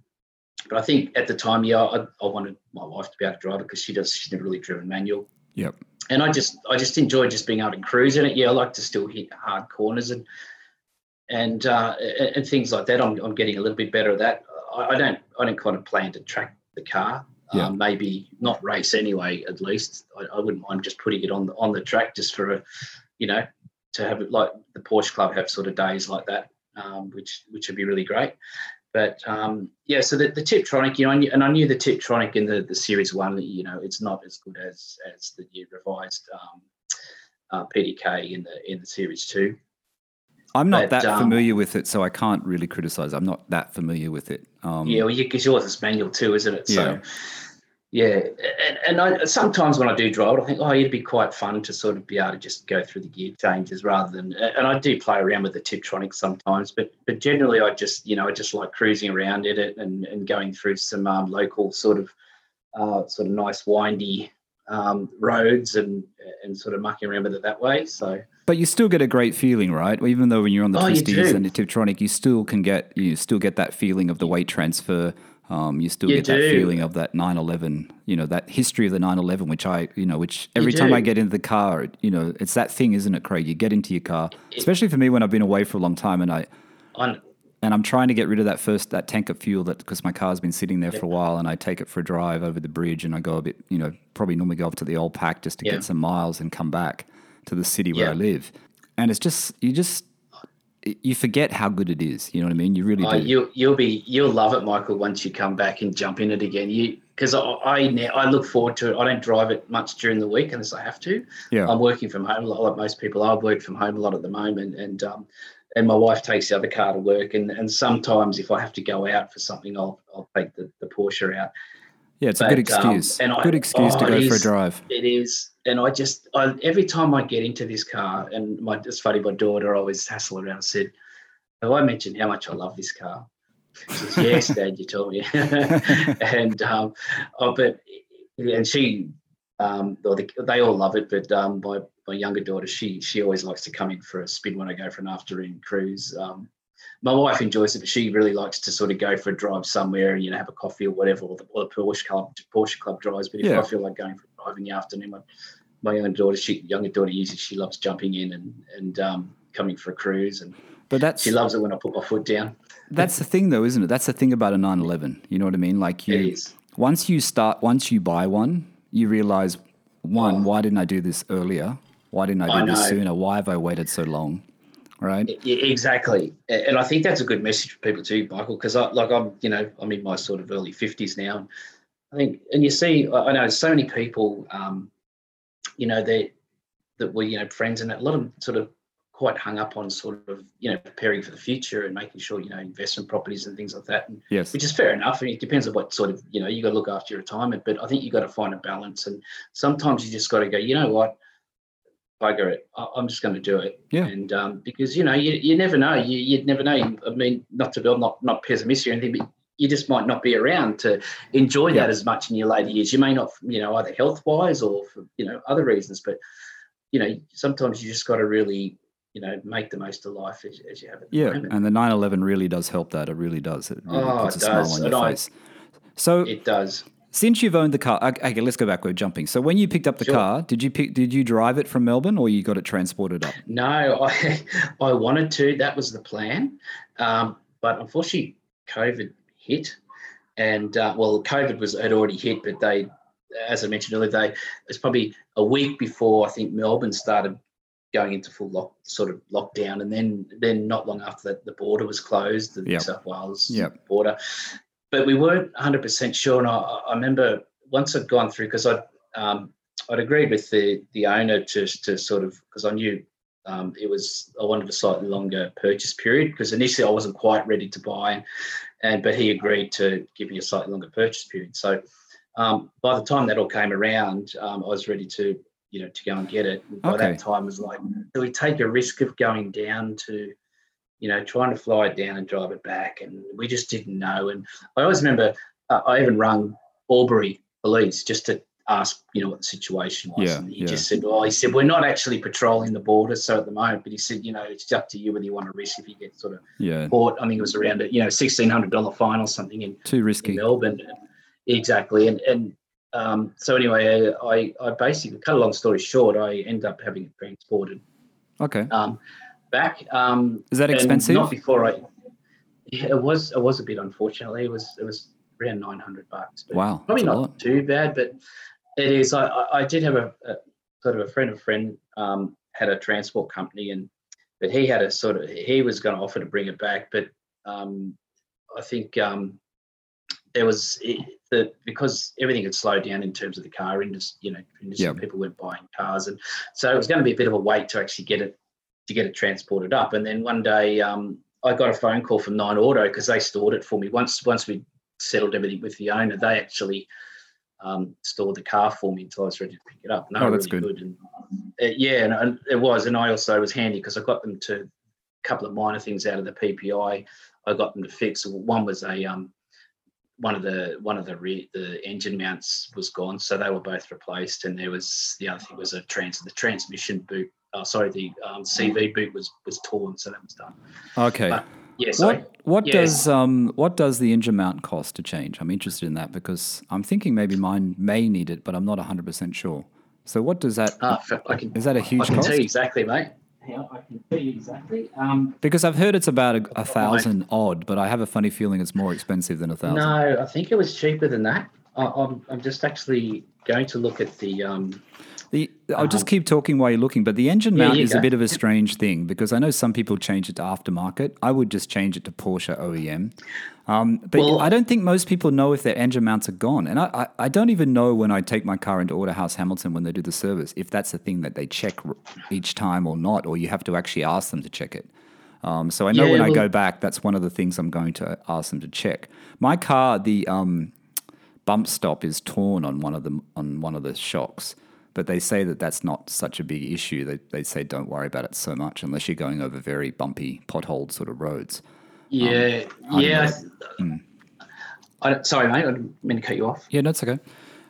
But I think at the time, yeah, I, I wanted my wife to be able to drive it because she does. She's never really driven manual, Yep. and I just I just enjoy just being able to cruise in it. Yeah, I like to still hit hard corners and and uh, and, things like that. I'm, I'm getting a little bit better at that. I, I don't I don't kind of plan to track the car. Yeah. Um, maybe not race anyway. At least I, I wouldn't mind just putting it on the on the track just for a, you know, to have it like the Porsche Club have sort of days like that, um, which which would be really great. But um, yeah, so the, the Tiptronic, you know, I knew- and I knew the Tiptronic in the, the Series One, you know, it's not as good as as the new revised um, uh, PDK in the in the Series Two. I'm not But, that um, familiar with it, so I can't really criticize. I'm not that familiar with it. Um, Yeah, well, because yours is manual too, isn't it? Yeah. So, yeah, and, and I sometimes when I do drive it, I think, oh, it'd be quite fun to sort of be able to just go through the gear changes rather than. And I do play around with the Tiptronic sometimes, but but generally, I just you know I just like cruising around in it and and going through some um, local sort of uh, sort of nice windy um, roads and and sort of mucking around with it that way. So But you still get a great feeling, right? Even though when you're on the Oh, twisties and the Tiptronic, you still can get you still get that feeling of the weight transfer. Um, you still You get that feeling of that 911, You know that history of the 911, which I you know which every time. I get into the car, you know it's that thing, isn't it, Craig? You get into your car, especially for me when I've been away for a long time and I on and I'm trying to get rid of that first that tank of fuel that because my car's been sitting there for a while and I take it for a drive over the bridge and I go a bit you know probably normally go up to the old pack just to Yeah. get some miles and come back to the city where Yeah. I live and it's just you just you forget how good it is you know what I mean you really Oh, do you you'll be you'll love it, Michael, once you come back and jump in it again. You because I I, I look forward to it. I don't drive it much during the week unless I have to. yeah I'm working from home a lot, like most people. I work from home a lot at the moment, and um, and my wife takes the other car to work. And and sometimes if I have to go out for something, I'll I'll take the, the Porsche out. Yeah it's a good but, um, excuse and I- good excuse to oh, go it for a drive It is, and I just I, every time I get into this car, and my it's funny, my daughter always hassle around. and said, "Have I mentioned how much I love this car?" She says, "Yes, Dad, you told me." and um, oh, but and she, um, or the, they all love it, but um, my my younger daughter, she she always likes to come in for a spin when I go for an afternoon cruise. Um, my wife enjoys it, but she really likes to sort of go for a drive somewhere and you know have a coffee or whatever, or the, or the Porsche club Porsche club drives. But if Yeah. I feel like going for a drive in the afternoon, my, my younger daughter, she younger daughter usually she loves jumping in and and um, coming for a cruise, and but that's she loves it when I put my foot down. that's the thing though isn't it that's the thing about a 911 you know what I mean like you It is. once you start once you buy one you realize one Oh. why didn't i do this earlier why didn't i do I this sooner why have i waited so long right Yeah, exactly, and I think that's a good message for people too, Michael. Because I like I'm, you know, I'm in my sort of early fifties now. And I think, and you see, I I know so many people, um, you know, that that were you know friends, and a lot of them sort of quite hung up on sort of you know preparing for the future and making sure you know investment properties and things like that. And yes which is fair enough. I mean, it depends on what sort of, you know, you got to look after your retirement, but I think you got to find a balance. And sometimes you just got to go, you know what, bugger it. I- I'm just going to do it. Yeah. And um, because, you know, you, you never know. You, you'd never know. I mean, not to be, I'm not, not pessimistic or anything, but you just might not be around to enjoy Yeah. that as much in your later years. You may not, you know, either health wise or for, you know, other reasons, but, you know, sometimes you just got to really, you know, make the most of life as, as you have it. Yeah, moment. and the 911 really does help that. It really does. It really Oh, puts a it smile does. on And your I- face. So, It does. Since you've owned the car, okay, let's go back. We're jumping. So, when you picked up the Sure. car, did you pick? Did you drive it from Melbourne, or you got it transported up? No, I I wanted to. That was the plan, um, but unfortunately, COVID hit, and uh, well, COVID was had already hit, but they, as I mentioned earlier, they it was probably a week before I think Melbourne started going into full lock sort of lockdown, and then then not long after that, the border was closed, the New South Wales Yep. border, but we weren't 100 percent sure, and I, I remember once I'd gone through because I'd um, I'd agreed with the the owner to to sort of because I knew um, it was I wanted a slightly longer purchase period because initially I wasn't quite ready to buy, and but he agreed to give me a slightly longer purchase period. So um, by the time that all came around, um, I was ready to you know to go and get it. And by Okay. that time, it was like, do we take a risk of going down to you know, trying to fly it down and drive it back. And we just didn't know. And I always remember uh, I even rung Albury police just to ask, you know, what the situation was. Yeah, and he yeah. just said, well, he said, we're not actually patrolling the border. So at the moment, but he said, you know, it's up to you whether you want to risk if you get sort of Yeah, caught. I think it was around a, you know, $1,600 fine or something in, too in risky. Melbourne. Exactly. And, and, um, so anyway, I, I basically cut a long story short, I end up having it transported Okay, um, back. Um, is that expensive? Not before I. Yeah, it was. It was a bit. Unfortunately, it was. It was around nine hundred bucks. But Wow, probably not lot. too bad, but it is. I, I, did have a, a sort of a friend of a friend um, had a transport company, and but he had a sort of he was going to offer to bring it back, but um, I think um, there was it, the because everything had slowed down in terms of the car industry. You know, industry, Yep. people weren't buying cars, and so it was going to be a bit of a wait to actually get it to get it transported up. And then one day, um, I got a phone call from Nine Auto because they stored it for me. Once once we settled everything with the owner, they actually um, stored the car for me until I was ready to pick it up. They Oh, that's really good. And uh, yeah, and, and it was. And I also was handy because I got them to a couple of minor things out of the PPI. I got them to fix. One was a um, one of the one of the re- the engine mounts was gone, so they were both replaced. And there was the other thing was a trans the transmission boot. Oh, sorry, the um, CV boot was was torn, so that was done. Okay. But- Yeah, sorry. What what Yeah. does um what does the engine mount cost to change? I'm interested in that because I'm thinking maybe mine may need it, but I'm not 100 percent sure. So what does that? F- I can Is that a huge can cost? tell you exactly, mate. Yeah, I can tell you exactly. Um, Because I've heard it's about a, a thousand odd, but I have a funny feeling it's more expensive than a thousand. no, I think it was cheaper than that. I, I'm I'm just actually going to look at the um. The, I'll just keep talking while you're looking, but the engine mount you is a bit of a strange thing because I know some people change it to aftermarket. I would just change it to Porsche OEM. Um, but Well- I don't think most people know if their engine mounts are gone. And I, I, I don't even know when I take my car into Autohouse Hamilton when they do the service if that's a thing that they check each time or not, or you have to actually ask them to check it. Um, so I know Yeah, when I go back, that's one of the things I'm going to ask them to check. My car, the um, bump stop is torn on one of the on one of the shocks, but they say that that's not such a big issue. They they say don't worry about it so much unless you're going over very bumpy potholed sort of roads. Yeah, I yeah. I, I sorry, mate. I didn't mean to cut you off. Yeah, that's okay.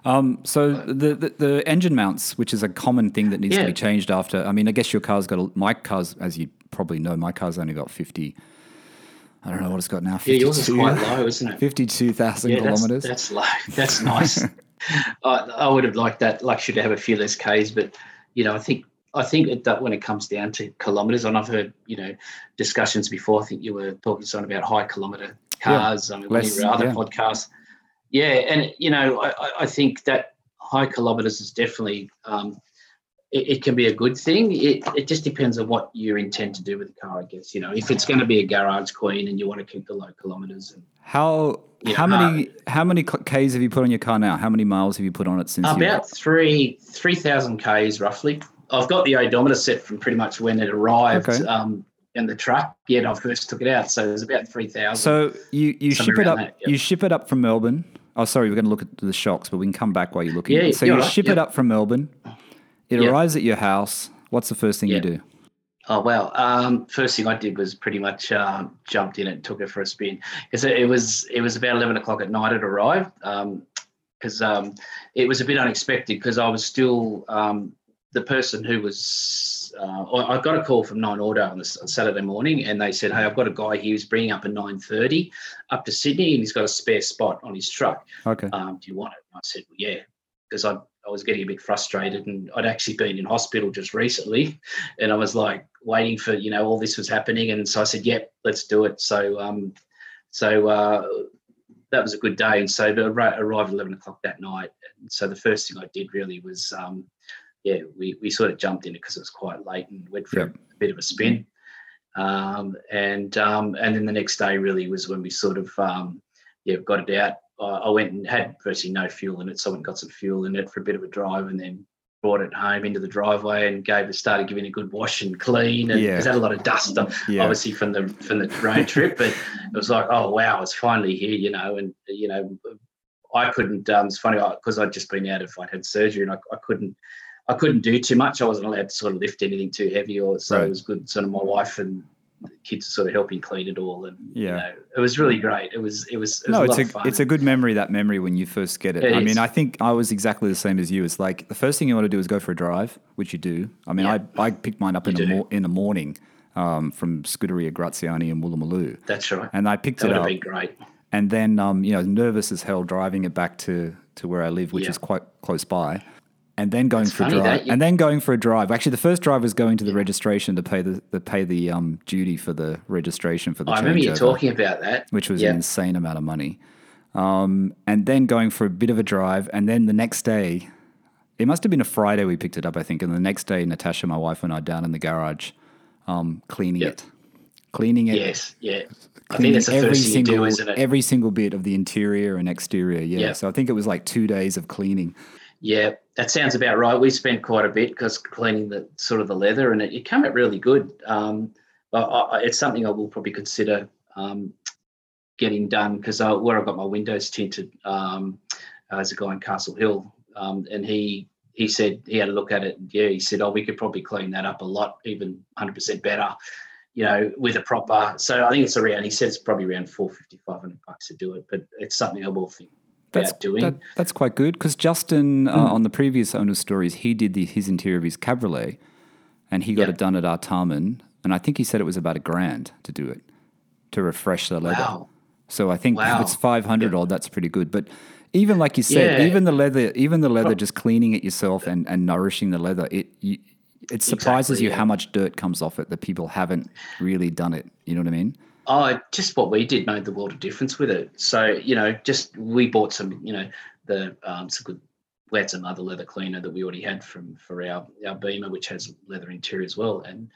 Um, so the, the the engine mounts, which is a common thing that needs to be changed after. I mean, I guess your car's got a, my car's, as you probably know, my car's only got fifty. I don't know what it's got now. Yeah, yours is quite low, isn't it? Fifty-two thousand Yeah, kilometers. that's low. That's nice. I, I would have liked that luxury to have a few less Ks, but you know, I think I think that when it comes down to kilometers, and I've heard you know discussions before. I think you were talking something about high kilometer cars. Yeah, I mean, less- other yeah. podcasts. Yeah, and you know, I, I- I think that high kilometers is definitely. Um, it, it can be a good thing. It, it just depends on what you intend to do with the car, I guess. You know, if it's going to be a garage queen and you want to keep the low kilometers, and How Yeah, how many how many k's have you put on your car now? How many miles have you put on it since? About three three thousand k's roughly. I've got the odometer set from pretty much when it arrived Okay. um, in the truck. Yeah, I first took it out, so it was about three thousand. So you, you ship it up. that, yep. You ship it up from Melbourne. Oh, sorry, we're going to look at the shocks, but we can come back while you're looking. Yeah, so you're you right, ship it up from Melbourne. It Yep. arrives at your house. What's the first thing Yeah. you do? Oh well. Um, first thing I did was pretty much um, jumped in and took it for a spin because it, it was it was about eleven o'clock at night. It arrived because um, um, it was a bit unexpected because I was still um, the person who was. Uh, I got a call from Nine Auto on, the, on Saturday morning, and they said, "Hey, I've got a guy he was bringing up a nine thirty up to Sydney, and he's got a spare spot on his truck. Okay. Um, do you want it?" And I said, well, "Yeah," because I I was getting a bit frustrated, and I'd actually been in hospital just recently, and I was like waiting for you know all this was happening, and so I said, "Yep, let's do it." So um, so uh, that was a good day, and so to arrive at eleven o'clock that night. So the first thing I did really was um, yeah, we we sort of jumped in it because it was quite late and went for Yep. a bit of a spin. Um, and um, and then the next day really was when we sort of um, yeah got it out. I I went and had virtually no fuel in it, so I went and got some fuel in it for a bit of a drive, and then brought it home into the driveway and gave it started giving it a good wash and clean. And Yeah. it had a lot of dust, uh, Yeah. obviously from the from the road trip, but it was like, oh wow, it's finally here, you know. And you know, I couldn't. Um, it's funny because I'd just been out of I'd had surgery, and I, I couldn't. I couldn't do too much. I wasn't allowed to sort of lift anything too heavy, or so Right. it was good. Sort of my wife and kids sort of helping clean it all, and Yeah. you know, it was really great. It was it was, it was no, a it's a it's a good memory. That memory when you first get it. It I is. mean, I think I was exactly the same as you. It's like the first thing you want to do is go for a drive, which you do. I mean, Yeah. I I picked mine up in the mor- in the morning um, from Scuderia Graziani in Woolloomooloo, That's right. and I picked That it would have up. been great. and then um, you know nervous as hell driving it back to to where I live, which Yeah. is quite close by, and then going for a drive, you- and then going for a drive. Actually, the first drive was going to the registration to pay the, the pay the um, duty for the registration for the I remember you talking about that. which was yeah. an insane amount of money. Um, and then going for a bit of a drive, and then the next day, it must have been a Friday we picked it up, I think, and the next day, Natasha, my wife, and I down in the garage, um, cleaning Yep. it, cleaning it, Yes, yeah. I think that's the every first single do, isn't it? every single bit of the interior and exterior. Yeah. Yeah. So I think it was like two days of cleaning. Yeah, that sounds about right. We spent quite a bit because cleaning the sort of the leather, and it, it came out really good. Um, I, it's something I will probably consider um, getting done because where I've got my windows tinted, um, there's a guy in Castle Hill, um, and he he said he had a look at it. And yeah, he said, "Oh, we could probably clean that up a lot, even 100% better." You know, with a proper. So I think it's around. He said it's probably around 450, 500 bucks to do it, but it's something I will think That's doing. Hmm. that- that's quite good because Justin uh, on the previous owner stories, he did the, his interior of his cabriolet, and he got Yeah. it done at Artarmon, and I think he said it was about a grand to do it, to refresh the leather. wow. So I think if it's five hundred odd, that's pretty good. But even like you said, Yeah. even the leather, even the leather, just cleaning it yourself and, and nourishing the leather, it you, it surprises Exactly, you yeah. how much dirt comes off it that people haven't really done it. You know what I mean? Oh, just what we did made the world of difference with it. So you know, just we bought some, you know, the um, some good. We had some other leather cleaner that we already had from for our our Beamer, which has leather interior as well, and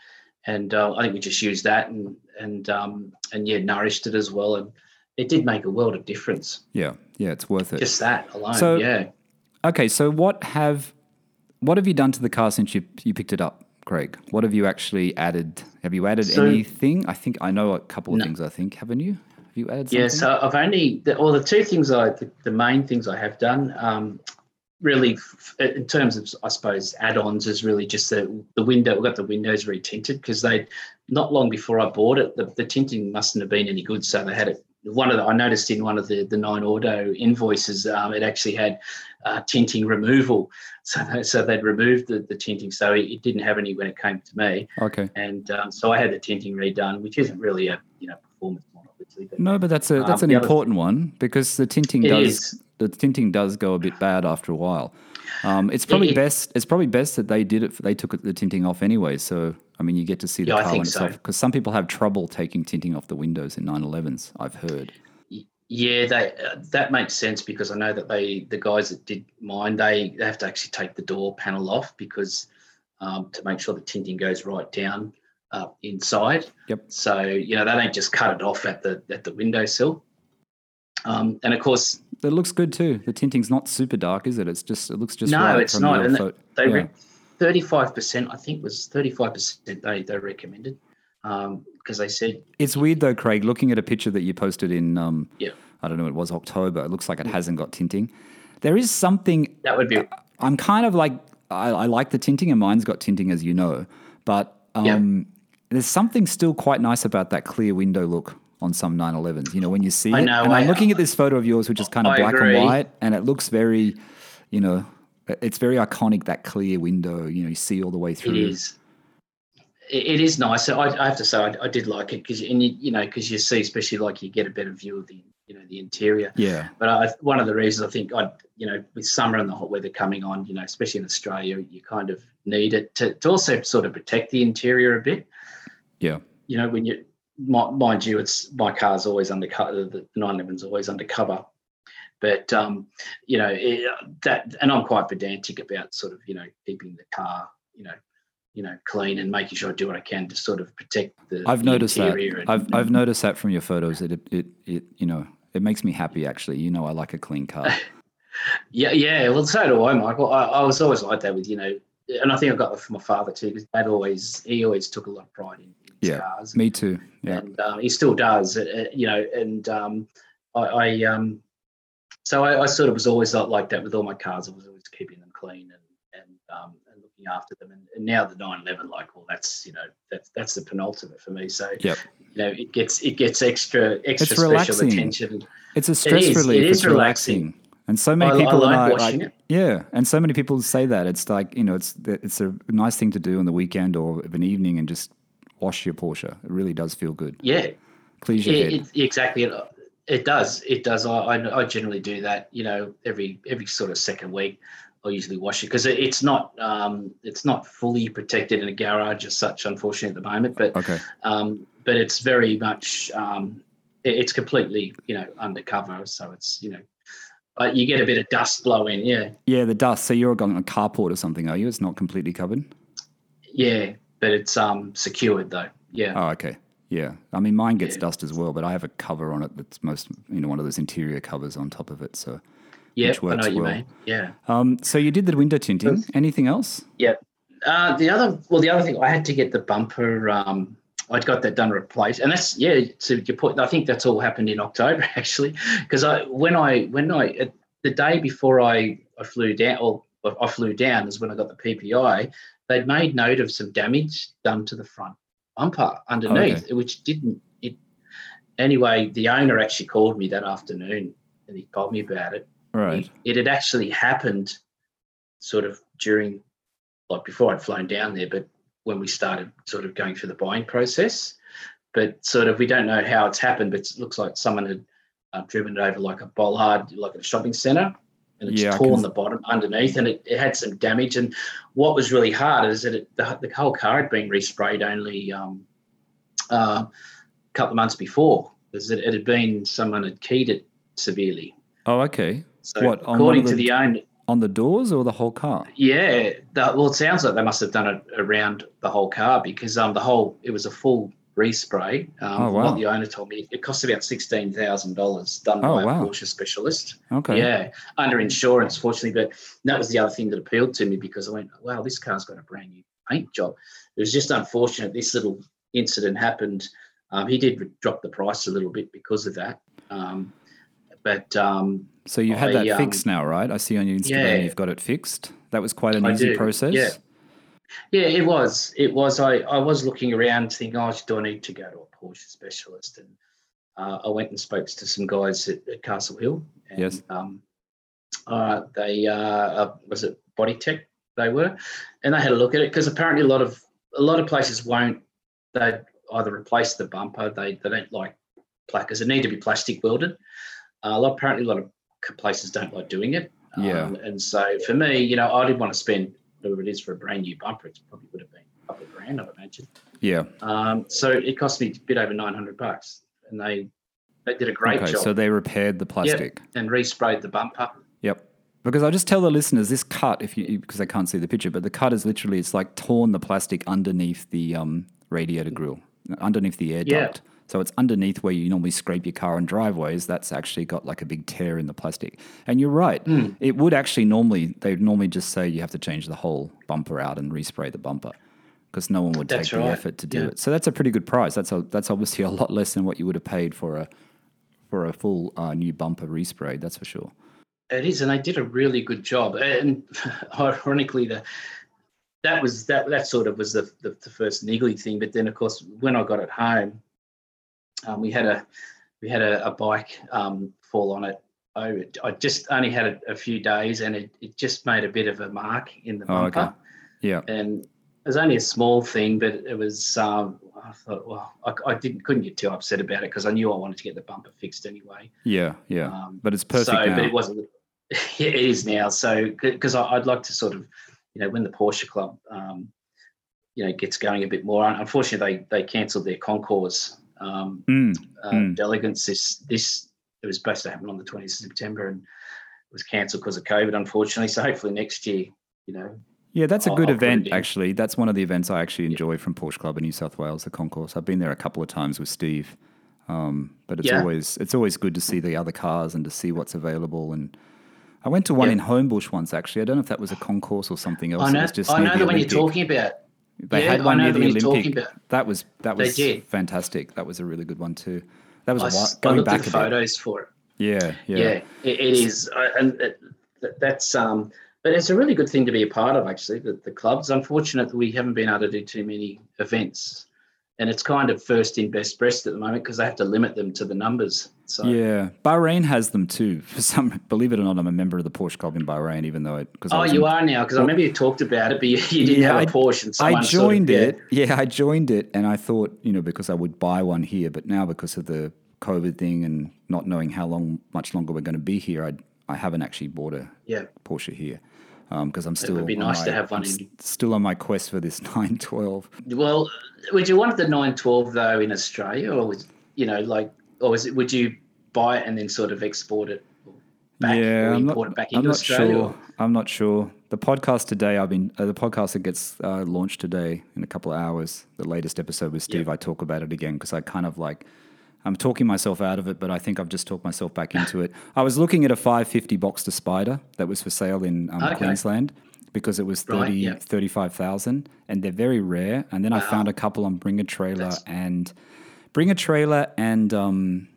and uh, I think we just used that and and um, and yeah, nourished it as well, and it did make a world of difference. Yeah, yeah, it's worth it. Just that alone, So- yeah. Okay, so what have what have you done to the car since you you picked it up, Craig? What have you actually added? Have you added So- anything? I think I know a couple of No. things. I think haven't you? Have you added something? Yeah, so I've only, the, or the two things I, the, the main things I have done, um, really, f- in terms of, I suppose, add-ons, is really just the the window. We got the windows retinted because they, not long before I bought it, the, the tinting mustn't have been any good, so they had it. One of the, I noticed in one of the the nine auto invoices, um, it actually had uh, tinting removal, so they, so they'd removed the, the tinting, so it, it didn't have any when it came to me, Okay. and um, so I had the tinting redone, which isn't really a you know performance model, obviously, but No, but that's a that's Um, an other- important one because the tinting does is. the tinting does go a bit bad after a while. Um, it's probably it- best. It's probably best that they did it. They took the tinting off anyway. So I mean, you get to see the Yeah, car so. because some people have trouble taking tinting off the windows in 911s. I've heard. Yeah, they, uh, that makes sense because I know that they, the guys that did mine, they, they have to actually take the door panel off because um, to make sure the tinting goes right down uh, inside. Yep. So you know they don't just cut it off at the at the windowsill. Um, and of course, It looks good too. The tinting's not super dark, is it? It's just it looks just no, right it's not. your And yeah. thirty-five percent, I think, was thirty-five percent they they recommended because they said It's weird though, Craig. Looking at a picture that you posted in, um, Yeah. I don't know, it was October. It looks like it hasn't got tinting. There is something that would be I'm kind of like I, I like the tinting, and mine's got tinting, as you know. But um, there's something still quite nice about that clear window look on some 911s. You know, when you see I it, know, and I'm looking at this photo of yours, which is kind of I black agree. and white, and it looks very, you know, it's very iconic that clear window. You know, you see all the way through. It is. It, is nice. I, I have to say, I, I did like it because, and you, you know, because you see, especially like you get a better view of the, you know, the interior. Yeah, But I, one of the reasons I think I, you know, with summer and the hot weather coming on, you know, especially in Australia, you kind of need it to, to also sort of protect the interior a bit. yeah, You know, when you, mind you, it's my car's always undercover. The 911's always undercover. But um, you know it, that, and I'm quite pedantic about sort of you know keeping the car, you know, you know, clean and making sure I do what I can to sort of protect the. I've the noticed that. and- I've I've noticed that from your photos. It, it it you know it makes me happy actually. You know, I like a clean car. Yeah, yeah. Well, so do I, Michael. I, I was always like that with you know, and I think I got that from my father too, because Dad always he always took a lot of pride in, Yeah, cars, me too. Yeah, and um, he still does. uh, uh, you know, and um, I, I um, so I, I sort of was always like, like that with all my cars. I was always keeping them clean and and um, and looking after them. And, and now the 911, like, well, that's you know, that's that's the penultimate for me. So Yep. you know, it gets it gets extra extra special relaxing. attention. it's a stress is. It relief. is it's relaxing. And so many I- people like I, like, it. yeah, and so many people say that it's like you know it's it's a nice thing to do on the weekend or of an evening and just wash your Porsche. It really does feel good. Yeah, Clears your head. It, it, exactly. It, it does. It does. I, I, I generally do that. You know, every every sort of second week, I'll usually wash it because it, it's not um, it's not fully protected in a garage as such, unfortunately, at the moment. But okay. um, but it's very much um, it- it's completely you know undercover, so it's you know. But you get a bit of dust blow in, yeah, Yeah, the dust. So you're on a carport or something, are you? It's not completely covered. yeah. But it's um secured though, yeah. Oh, okay. Yeah. I mean, mine gets Yeah. dust as well, but I have a cover on it that's most, you know, one of those interior covers on top of it. So, yeah, which I know works what you well. mean. Yeah. um, so you did the window tinting. Anything else? Yeah. Uh, the other, well, the other thing, I had to get the bumper. Um, I'd got that done replaced, and that's yeah. To your point, I think that's all happened in October actually, because I when I when I the day before I I flew down, or I flew down is when I got the PPI. They'd made note of some damage done to the front bumper underneath, which didn't it. Anyway, the owner actually called me that afternoon, and he told me about it Right. it had actually happened sort of during like before I'd flown down there, but when we started sort of going through the buying process. But sort of we don't know how it's happened, but it looks like someone had uh, driven it over like a bollard, like a shopping centre, and it's Yeah, torn the bottom underneath, and it, it had some damage. And what was really hard is that it, the, the whole car had been resprayed only um, uh, a couple of months before, because it, it had been someone had keyed it severely. Oh, okay. So What, according of to the- the owner, On the doors or the whole car? yeah, that, well, it sounds like they must have done it around the whole car because um the whole it was a full respray. Um, Oh, wow. What the owner told me, it cost about sixteen thousand dollars done Oh, by wow. a Porsche specialist. Okay. Yeah, under insurance, fortunately. But that was the other thing that appealed to me because I went, wow, this car's got a brand new paint job. It was just unfortunate this little incident happened. Um, he did drop the price a little bit because of that. Um, but um, So you've had I, that um, fixed now, right? I see on your Instagram yeah. you've got it fixed. That was quite an I easy do, process. yeah. Yeah, it was. It was. I, I was looking around thinking, oh, do I need to go to a Porsche specialist? And uh, I went and spoke to some guys at, at Castle Hill. And, Yes. Um, uh, they uh, uh, was it Body Tech? They were, and they had a look at it because apparently a lot of a lot of places won't. They either replace the bumper. They they don't like placards. They need to be plastic welded. Uh, a lot apparently a lot of places don't like doing it. Yeah. Um, and so for me, you know, I didn't want to spend whatever it is for a brand new bumper. It probably would have been a couple of grand, I'd imagine. Yeah. Um, so it cost me a bit over nine hundred bucks, and they they did a great okay. job So they repaired the plastic. and resprayed the bumper. Yep. Because I just tell the listeners this cut, if you because they can't see the picture, but the cut is literally it's like torn the plastic underneath the um, radiator grill, underneath the air Yeah. duct. So it's underneath where you normally scrape your car on driveways. That's actually got like a big tear in the plastic. And you're right. Hmm. It would actually normally they'd normally just say you have to change the whole bumper out and respray the bumper because no one would That's take the right. effort to do Yeah. it. So that's a pretty good price. That's a, that's obviously a lot less than what you would have paid for a for a full uh, new bumper respray. That's for sure. It is, and they did a really good job. And ironically, the that was that that sort of was the, the, the first niggly thing. But then of course when I got it home, um, we had a we had a, a bike um, fall on it. I, I just only had it a few days, and it, it just made a bit of a mark in the Oh, okay. bumper. Yeah. And it was only a small thing, but it was. Um, I thought, well, I, I didn't couldn't get too upset about it because I knew I wanted to get the bumper fixed anyway. Yeah. Yeah. Um, but it's perfect so, now. but it wasn't. it is now. So, because I'd like to sort of, you know, when the Porsche Club, um, you know, gets going a bit more. Unfortunately, they they cancelled their concours um, Mm, uh, Mm. delegates this this. It was supposed to happen on the 20th of September and it was cancelled because of COVID, unfortunately. So hopefully next year, you know, Yeah, that's a I'll- good I'll event, actually. That's one of the events I actually enjoy from Porsche Club in New South Wales, the concourse. I've been there a couple of times with Steve, um, but it's Yeah. always it's always good to see the other cars and to see what's available. And I went to one Yeah. in Homebush once, actually. I don't know if that was a concourse or something else. I It know, was just I know the one you're talking about. They Yeah, had I one near the the you're talking Olympic. That was that was fantastic. That was a really good one too. That was I, going looked back at the bit. photos for it. Yeah, yeah, Yeah, it, it is, I- and it, that's um. But it's a really good thing to be a part of. Actually, the, the club's unfortunate that we haven't been able to do too many events, and it's kind of first in best breast at the moment because they have to limit them to the numbers. So Yeah, Bahrain has them too. For some, believe it or not, I'm a member of the Porsche Club in Bahrain, even though it. Cause Oh, you in- are now because I remember you talked about it, but you, you didn't Yeah, have a I- Porsche. And I someone sort of- joined yeah. it. Yeah, I joined it, and I thought, you know, because I would buy one here, but now because of the COVID thing and not knowing how long, much longer we're going to be here, I I haven't actually bought a Yeah, Porsche here because I'm still. it would be nice to have one in- still on my quest for this 912. Well, would you want the 912 though in Australia, or was you know like, or was it? Would you buy it and then sort of export it back, yeah, or I'm not, import it back I'm not Australia? sure. I'm not sure. The podcast today, I've been uh, the podcast that gets uh, launched today in a couple of hours. The latest episode with Steve, I talk about it again because I kind of like I'm talking myself out of it, but I think I've just talked myself back into it. I was looking at a 550 Boxster Spyder that was for sale in um, Okay. Queensland because it was 30, Right, yeah. 35,000 and they're very rare. And then I found a couple on Bring a Trailer That's- and Bring a Trailer and um,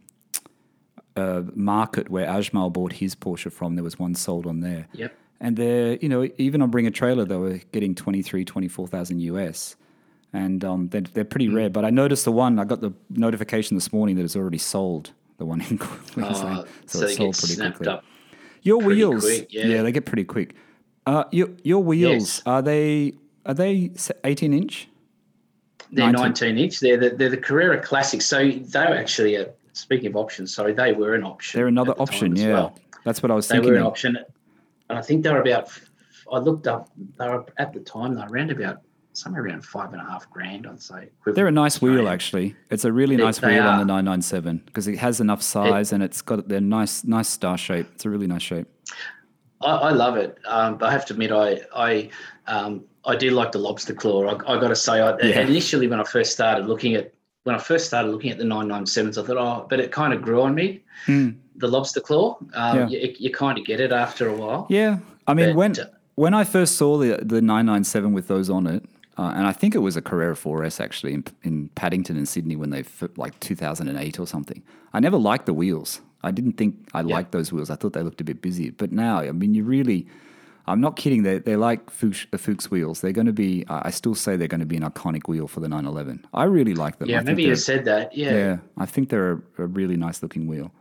uh, Market where Ajmal bought his Porsche from. There was one sold on there. Yep. And they're, you know, even on Bring a Trailer, they were getting 23, 24,000 US. And um, they're, they're pretty Hmm. rare. But I noticed the one, I got the notification this morning that it's already sold, the one in Queensland. Uh, so, so it's it sold pretty quickly. Your wheels, quick, yeah. they get pretty quick. Uh, your your wheels Yes. are they are they 18 inch? They're 19. 19 inch. They're the, they're the Carrera Classics. So they were actually, a, speaking of options, sorry, they were an option. They're another the option. Yeah, well. that's what I was They thinking. They were an of. option, and I think they were about. I looked up. They were at the time. They were around about somewhere around five and a half grand. I'd say. They're a nice wheel, actually. It's a really They- nice they wheel on the 997 because it has enough size and it's got their nice, nice star shape. It's a really nice shape. I, I love it, um, but I have to admit, I I um, I do like the lobster claw. I, I got to say, I, Yeah. initially when I first started looking at when I first started looking at the 997s, I thought, oh, but it kind of grew on me. Mm. The lobster claw, um, Yeah. you, you kind of get it after a while. Yeah, I mean But, when uh, when I first saw the the 997 with those on it, uh, and I think it was a Carrera 4S actually in, in Paddington in Sydney when they f- like 2008 or something. I never liked the wheels. I didn't think I liked those wheels. I thought they looked a bit busy. But now, I mean, you really. I'm not kidding. They're, they're like Fuchs, the Fuchs wheels. They're going to be, I I still say they're going to be an iconic wheel for the 911. I really like them. I Yeah, think maybe you said that. Yeah, Yeah, I think they're a, a really nice looking wheel.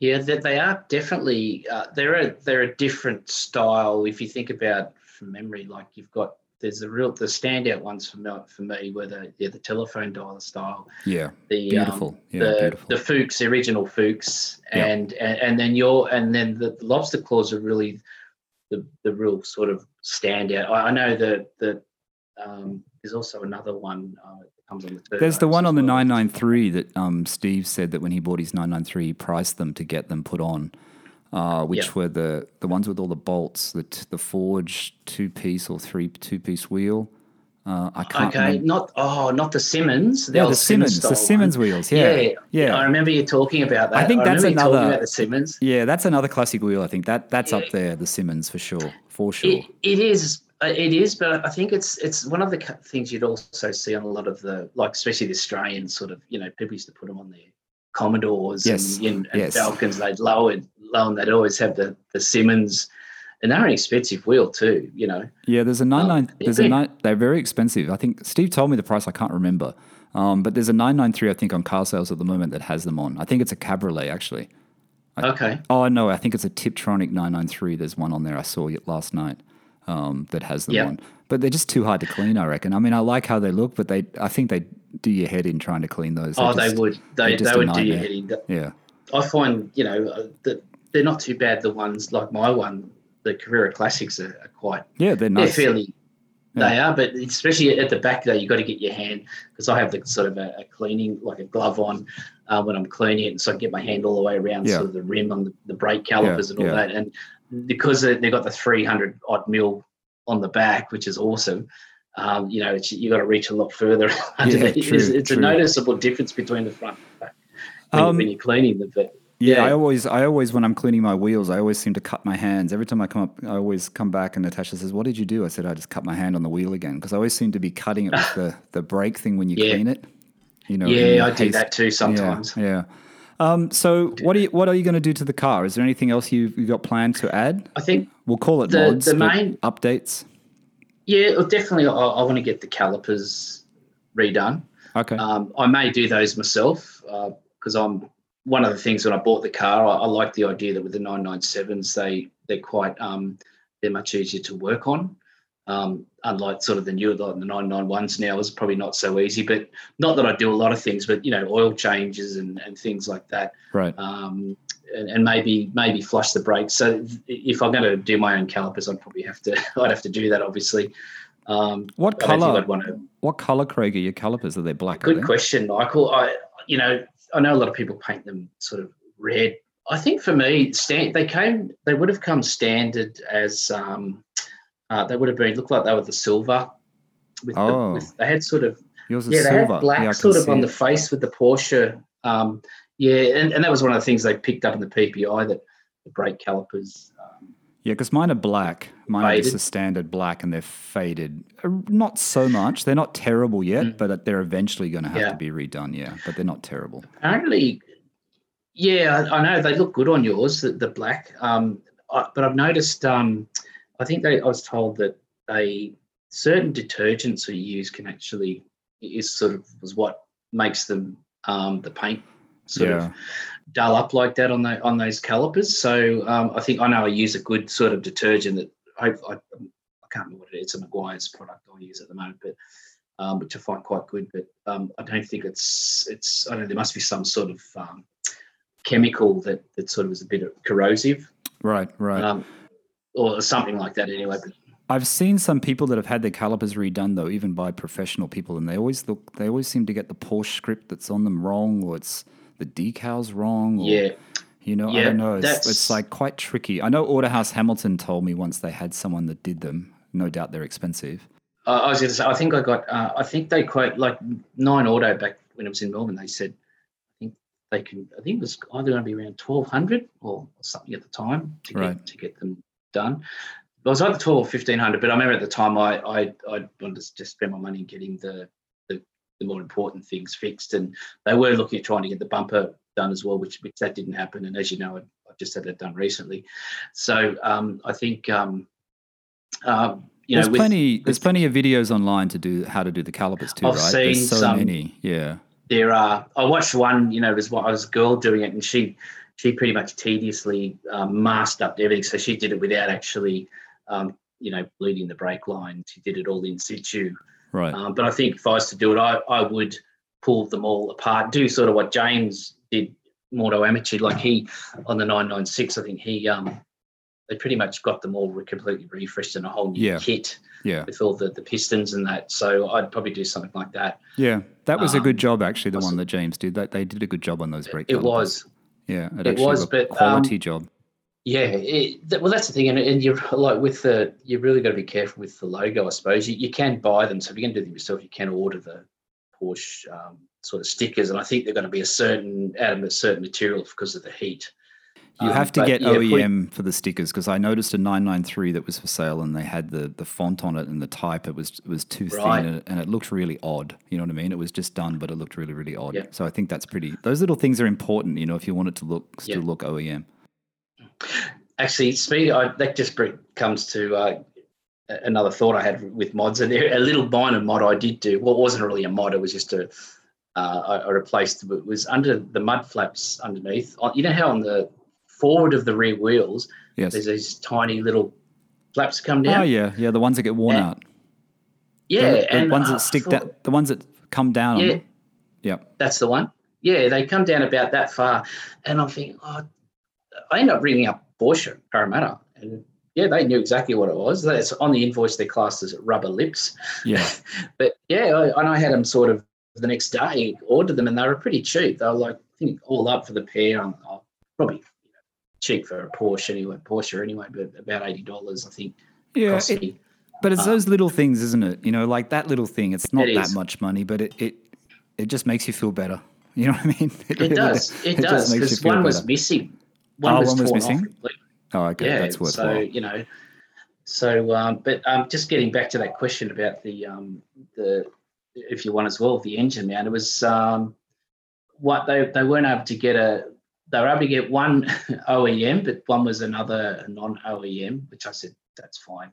Yeah, they, they are definitely uh, they're a they're a different style. If you think about from memory, like you've got there's a real the standout ones for me for me were the yeah the telephone dialer style, Yeah, the beautiful. um, yeah, the beautiful. the Fuchs, the original Fuchs, Yeah. and, and and then your and then the lobster claws are really the the real sort of standout. I, I know that that um, there's also another one uh, comes on the. There's the one on the well. 993 that um, Steve said that when he bought his 993, he priced them to get them put on, uh, which Yeah. were the, the ones with all the bolts, the, t- the forged two piece or three two piece wheel. Uh, I can't Okay, remember. not oh, not the Simmons. Yeah, the Simmons, the Simmons wheels. Yeah, yeah, yeah. I remember you talking about that. I think that's you talking another- about the Simmons. Yeah, that's another classic wheel. I think that that's up there, the Simmons for sure, for sure. It, it is. uh, It is, but I think it's it's one of the things you'd also see on a lot of the like, especially the Australian sort of you know people used to put them on their Commodores Yes, and, and, and yes. Falcons. They'd lower it low and they'd always have the the Simmons and they're an expensive wheel too. You know. Yeah, there's a nine nine. yeah. There's a nine. They're very expensive. I think Steve told me the price. I can't remember. Um, but there's a nine nine three. I think on car sales at the moment that has them on. I think it's a cabriolet actually. Okay. Oh no, I think it's a Tiptronic nine nine three. There's one on there I saw it last night um, that has them Yep. on. But they're just too hard to clean. I reckon. I mean, I like how they look, but they. I think they do your head in trying to clean those. Oh, They're they just- would. They just would do your head in. Yeah. I find you know uh, that they're not too bad. The ones like my one, the Carrera Classics are, are quite. Yeah, they're nice. They're fairly. Yeah. They are, but especially at the back there, you've got to get your hand because I have the sort of a, a cleaning, like a glove on uh, when I'm cleaning it, and so I can get my hand all the way around Yeah. sort of the rim on the, the brake calipers and all yeah. that. And because they- they've got the 300 odd mil on the back, which is awesome. Um, you know, it's, you got to reach a lot further. true, it's it's a noticeable difference between the front and back when, Um, when you're cleaning them. But Yeah, Yeah. I always, I always, when I'm cleaning my wheels, I always seem to cut my hands. Every time I come up, I always come back and Natasha says, "What did you do?" I said, "I just cut my hand on the wheel again," because I always seem to be cutting it with the the brake thing when you Yeah. clean it. You know. yeah, I do that too sometimes. Yeah. yeah. Um, so what are you, what are you going to do to the car? Is there anything else you've, you got planned to add? I think We'll call it The- mods, the main- updates. Yeah, definitely. I, I want to get the calipers redone. Okay. Um, I may do those myself because I'm one of the things when I bought the car. I, I like the idea that with the 997s, they they're quite um, they're much easier to work on. Um, unlike sort of the newer like the 991s now is probably not so easy. But not that I do a lot of things, but you know, oil changes and, and things like that. right. um, and, and maybe maybe flush the brakes. So if I'm going to do my own calipers, I'd probably have to I'd have to do that obviously. Um, What I don't think color? I'd want to. What color, Craig, are your calipers? Are they black? Good they? question, Michael. I you know I know a lot of people paint them sort of red. I think for me, stand, they came they would have come standard as um, uh, they would have been looked like they were the silver. With, Oh. the, with they had sort of Yours yeah, they silver. had black yeah, sort of on it. the face with the Porsche. Um, yeah, and, and that was one of the things they picked up in the PPI that the brake calipers. Yeah, because mine are black. Mine are just a standard black, and they're faded. Uh, Not so much. They're not terrible yet, but they're eventually going to have Mm. Yeah. to be redone. Yeah, but they're not terrible. apparently, yeah, I, I know they look good on yours, the, the black. Um, I, but I've noticed. Um, I think they. I was told that they certain detergents we use can actually is sort of was what makes them um, the paint sort Yeah. of dull up like that on the on those calipers. So um, I think I know I use a good sort of detergent that I, I, I can't remember what it is. It's a Meguiar's product I use at the moment, but um, which I find quite good. But um, I don't think it's it's. I don't know. There must be some sort of um, chemical that that sort of is a bit corrosive, Right, right. um, or something like that. Anyway, but I've seen some people that have had their calipers redone though, even by professional people, and they always look. They always seem to get the Porsche script that's on them wrong, or it's the decals wrong. Or, yeah, You know, I don't know. It's, it's like quite tricky. I know Autohouse Hamilton told me once they had someone that did them. No doubt they're expensive. Uh, I was going to say, I think I got, uh, I think they quote like Nine Auto back when it was in Melbourne. They said, I think they can, I think it was either going to be around twelve hundred or something at the time to get Right. to get them done. It was either twelve or fifteen hundred, but I remember at the time I I I wanted to just spend my money getting the, the more important things fixed, and they were looking at trying to get the bumper done as well, which which that didn't happen. And as you know, I, I've just had that done recently. So um, I think. Um, um, you there's know, with- plenty. there's plenty of videos online to do how to do the calipers too, I've right? There's seen so some- many. Yeah. there are I watched one, you know, there's what I was a girl doing it and she she pretty much tediously um, masked up everything. So she did it without actually um, you know, bleeding the brake line. She did it all in situ. Right. Um, but I think if I was to do it, I, I would pull them all apart, do sort of what James did Morto Amateur, like he on the 996, I think he um they pretty much got them all re- completely refreshed in a whole new Yeah. kit yeah. with all the, the pistons and that. So I'd probably do something like that. Yeah. That was a good um, job, actually. The one that James did. That they did a good job on those brake It was. Yeah. It, it was, was, but, quality um, job. Yeah, it, well, that's the thing, and, and you're like with the you really got to be careful with the logo. I suppose you, you can buy them, so if you're going to do them yourself, you can order the Porsche um, sort of stickers, and I think they're going to be a certain out of a certain material because of the heat. You Um, have to but get yeah, put- OEM for the stickers because I noticed a 993 that was for sale and they had the, the font on it and the type. It was it was too Right. thin and it, and it looked really odd. You know what I mean? It was just done, but it looked really really odd. Yeah. So I think that's pretty. Those little things are important. You know, if you want it to look still Yeah. look OEM. Actually, speed. I, that just comes to uh, another thought I had with mods. And a little minor mod I did do. Well, it wasn't really a mod. It was just a. Uh, I, I replaced. It was under the mud flaps underneath. You know how on the forward of the rear wheels, Yes. there's these tiny little flaps come down. Oh yeah, yeah. The ones that get worn And- out. yeah, the, the and ones that stick I down. The ones that come down. Yeah. Yeah. That's the one. Yeah, they come down about that far, and I'm thinking, oh, I end up ringing up Porsche Parramatta, and yeah, they knew exactly what it was. That's on the invoice. They're classed as rubber lips, Yeah. but yeah, I, and I had them sort of the next day, ordered them, and they were pretty cheap. They were like, I think all up for the pair, um, oh, probably you know, cheap for a Porsche anyway, Porsche anyway, but about eighty dollars, I think. Yeah. it- but it's uh, those little things, isn't it? You know, like that little thing. It's not It that is. much money, but it it it just makes you feel better. You know what I mean? It really does. It, does because one was missing. One Oh, was one was missing? Oh, okay, yeah, that's worth. so you know, so um, but um, just getting back to that question about the um, the if you want as well the engine man, it was um, what they they weren't able to get a they were able to get one OEM, but one was another non OEM, which I said that's fine.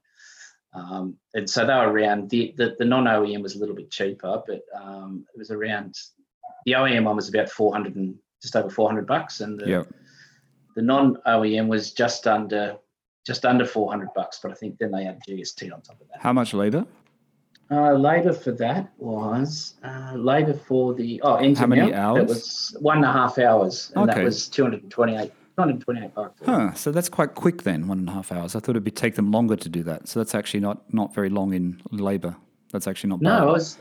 Um, and so they were around the the, the non OEM was a little bit cheaper, but um, it was around the OEM one was about four hundred and just over four hundred bucks, and the yeah. The non OEM was just under just under 400 bucks, but I think then they had GST on top of that. How much labor? Uh, labor for that was uh, labor for the oh engine How many mount, hours? That was one and a half hours, and Okay. that was 228 228 bucks. Huh. So that's quite quick then, one and a half hours. I thought it'd be take them longer to do that. So that's actually not not very long in labor. That's actually not bad. No, I was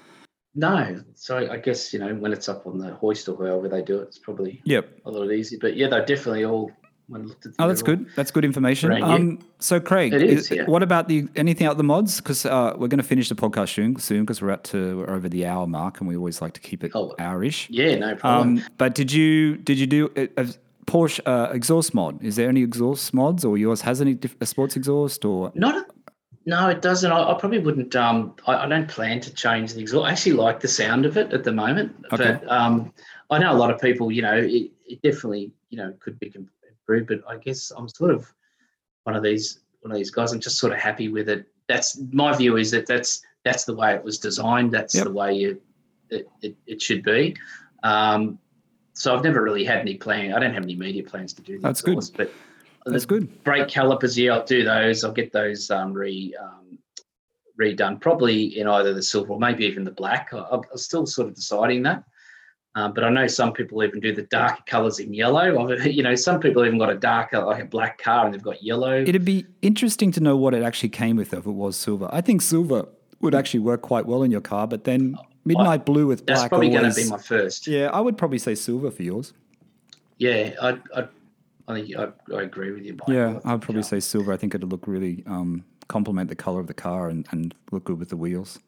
no. So I guess you know when it's up on the hoist or however they do it, it's probably Yep. a lot easier. But yeah, they're definitely all when I looked at. Oh, that's good. That's good information. Um, so Craig, is, yeah. what about the anything out the mods? Because uh, we're going to finish the podcast soon, soon because we're at to we're over the hour mark, and we always like to keep it Oh, hourish. Yeah, no problem. Um, but did you did you do a, a Porsche uh, exhaust mod? Is there any exhaust mods, or yours has any diff- a sports exhaust, or Not a, no, it doesn't. I, I probably wouldn't. Um, I, I don't plan to change the exhaust. I actually like the sound of it at the moment, Okay. but um, I know a lot of people. You know, it, it definitely you know could be but I guess I'm sort of one of these one of these guys. I'm just sort of happy with it. That's my view. Is that that's that's the way it was designed. That's Yep. the way you it, it, it should be. Um, so I've never really had any plan. I don't have any media plans to do the That's good. exhaust, But that's good. brake calipers, yeah, I'll do those. I'll get those um, re um, redone, probably in either the silver or maybe even the black. I, I'm still sort of deciding that. Um, but I know some people even do the darker colours in yellow. You know, some people even got a darker, like a black car, and they've got yellow. It'd be interesting to know what it actually came with if it was silver. I think silver would actually work quite well in your car, but then midnight blue with black. That's probably going to be my first. yeah, I would probably say silver for yours. Yeah, I, I, I think I, I agree with you. Yeah, I'd probably say silver. I think it'd look really um, complement the color of the car and, and look good with the wheels.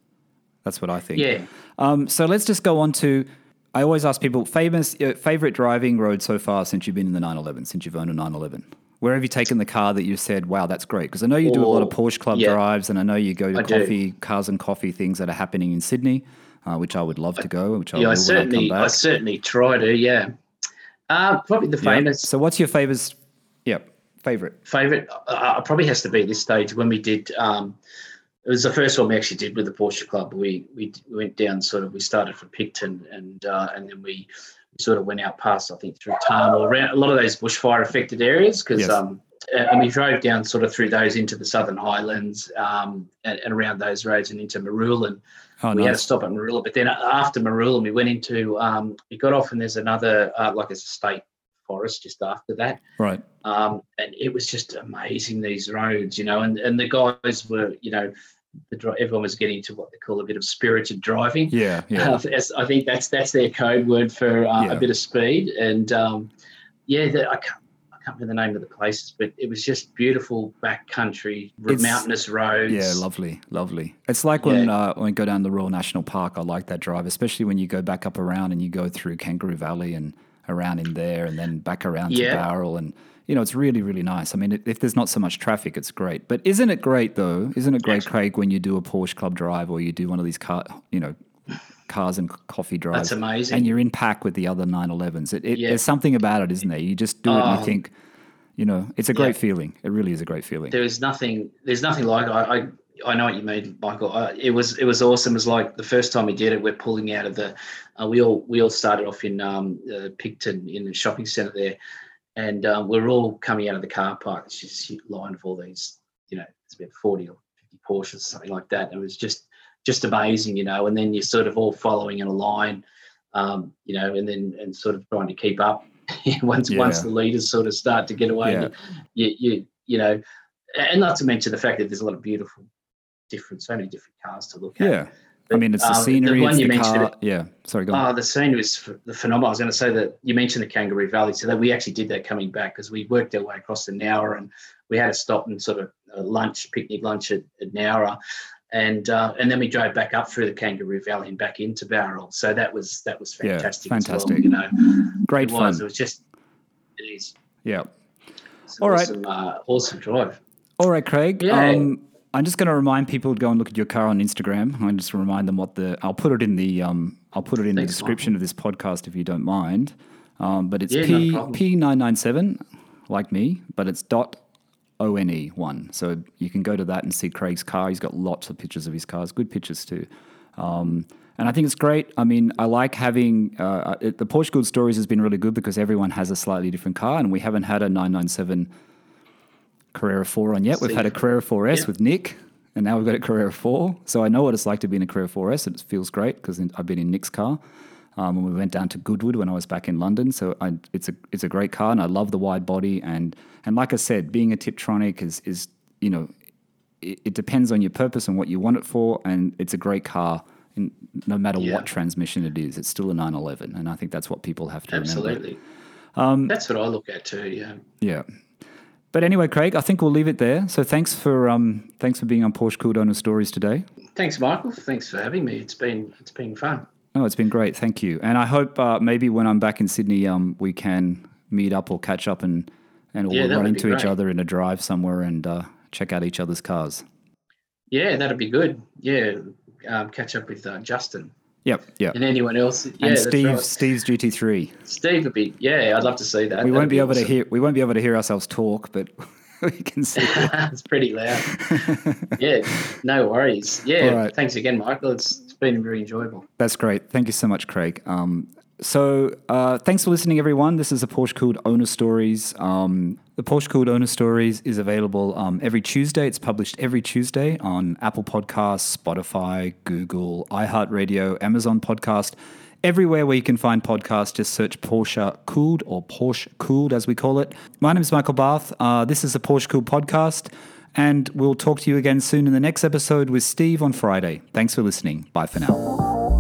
That's what I think. Yeah. Um, so let's just go on to. I always ask people famous uh, favorite driving road so far since you've been in the 911, since you've owned a 911. Where have you taken the car that you said, "Wow, that's great"? Because I know you do a lot of Oh, Porsche Club yeah. drives, and I know you go to I do. coffee, cars and coffee things that are happening in Sydney, uh, which I would love to go. Which I Yeah, I when I certainly, I certainly try to. Yeah, uh, probably the Yeah. famous. So, what's your favors? Yep, favorite. favorite uh, probably has to be at this stage when we did um it was the first one we actually did with the Porsche Club. We we, we went down sort of we started from Picton and uh, and then we sort of went out past I think through Tarnall around a lot of those bushfire affected areas because Yes. um and we drove down sort of through those into the Southern Highlands um and, and around those roads and into Marulan Oh, we had to stop at Marulan, but then after Marulan, we went into um, we got off and there's another uh, like it's a state forest just after that, Right. um, and it was just amazing these roads, you know, and and the guys were, you know, the dri- everyone was getting to what they call a bit of spirited driving. Yeah. Yeah. Uh, I think that's that's their code word for uh, Yeah. a bit of speed, and um, yeah, the, I can't. I can't remember the name of the places, but it was just beautiful backcountry, It's- mountainous roads. Yeah, lovely, lovely. It's like when uh, when we go down the Royal National Park. I like that drive, especially when you go back up around and you go through Kangaroo Valley and around in there, and then back around to Yeah. Bowral, and you know it's really really nice. I mean, if there's not so much traffic, it's great. But isn't it great though? Isn't it great, Yes. Craig, when you do a Porsche Club drive or you do one of these car, you know, cars and coffee drives? That's amazing. And you're in pack with the other 911s. It, it, Yeah. There's something about it, isn't there? You just do it and Oh. you think. You know, it's a great Yeah. feeling. It really is a great feeling. There is nothing there's nothing like I, I I know what you mean, Michael. I, it was it was awesome. It was like the first time we did it. We're pulling out of the. Uh, we all we all started off in um, uh, Picton in the shopping centre there, and um, we're all coming out of the car park. It's just a line of all these, you know, it's about forty or fifty Porsches, something like that. And it was just just amazing, you know. And then you're sort of all following in a line, um, you know, and then and sort of trying to keep up. once once the leaders sort of start to get away, Yeah. you, you you know, and not to mention the fact that there's a lot of beautiful, different, so many different cars to look at. Yeah. I mean, it's the um, scenery, one it's you the mentioned, car. Yeah. Sorry, go on. Oh, the scene was ph- the phenomenal. I was going to say that you mentioned the Kangaroo Valley, so that we actually did that coming back because we worked our way across the Nowra and we had a stop and sort of uh, lunch, picnic lunch at, at Nowra, and uh, and then we drove back up through the Kangaroo Valley and back into Bowral. So that was that was Yeah, fantastic. as well, fantastic. you know, Great it was. fun. It was just it is. Yeah. All right. awesome, uh, awesome drive. All right, Craig. Yeah. Um, I'm just going to remind people to go and look at your car on Instagram. I'm just remind them what the. I'll put it in the. Um, I'll put it in the Thanks, description of this podcast if you don't mind. Um, but it's Yeah, P. P nine nine seven, like me, but it's dot O N E one. So you can go to that and see Craig's car. He's got lots of pictures of his cars, good pictures too. Um, and I think it's great. I mean, I like having uh, it, the Porsche Good Stories has been really good because everyone has a slightly different car, and we haven't had a 997 Carrera 4 on yet. We've had a Carrera 4S Yeah. with Nick, and now we've got a Carrera 4. So I know what it's like to be in a Carrera 4S. It feels great because I've been in Nick's car. Um, and we went down to Goodwood when I was back in London. So I, it's a it's a great car, and I love the wide body. And and like I said, being a Tiptronic is is you know it, it depends on your purpose and what you want it for, and it's a great car. In, no matter Yeah. what transmission it is, it's still a 911, and I think that's what people have to remember. Absolutely. Um, That's what I look at too. Yeah. Yeah. But anyway, Craig, I think we'll leave it there. So thanks for um, thanks for being on Porsche Cooled Owner Stories today. Thanks, Michael. Thanks for having me. It's been it's been fun. No, it's been great. Thank you. And I hope uh, maybe when I'm back in Sydney, um, we can meet up or catch up and and Yeah, we'll run into each other in a drive somewhere and uh, check out each other's cars. Yeah, that'd be good. Yeah, um, catch up with uh, Justin Yep. Yep. and anyone else. Yeah, and Steve, right. Steve's GT3. Steve would be. Yeah, I'd love to see that. We That'd won't be able to hear we won't be able to hear ourselves talk, but we can see. it's pretty loud. yeah, no worries. Yeah, right. thanks again, Michael. It's, it's been very enjoyable. That's great. Thank you so much, Craig. Um, so, uh, thanks for listening, everyone. This is a Porsche Cooled Owner Stories. Um, the Porsche Cooled Owner Stories is available um, every Tuesday. It's published every Tuesday on Apple Podcasts, Spotify, Google, iHeartRadio, Amazon Podcast. Everywhere where you can find podcasts, just search Porsche Cooled or Porsche Cooled, as we call it. My name is Michael Barth. Uh, this is a Porsche Cooled podcast, and we'll talk to you again soon in the next episode with Steve on Friday. Thanks for listening. Bye for now.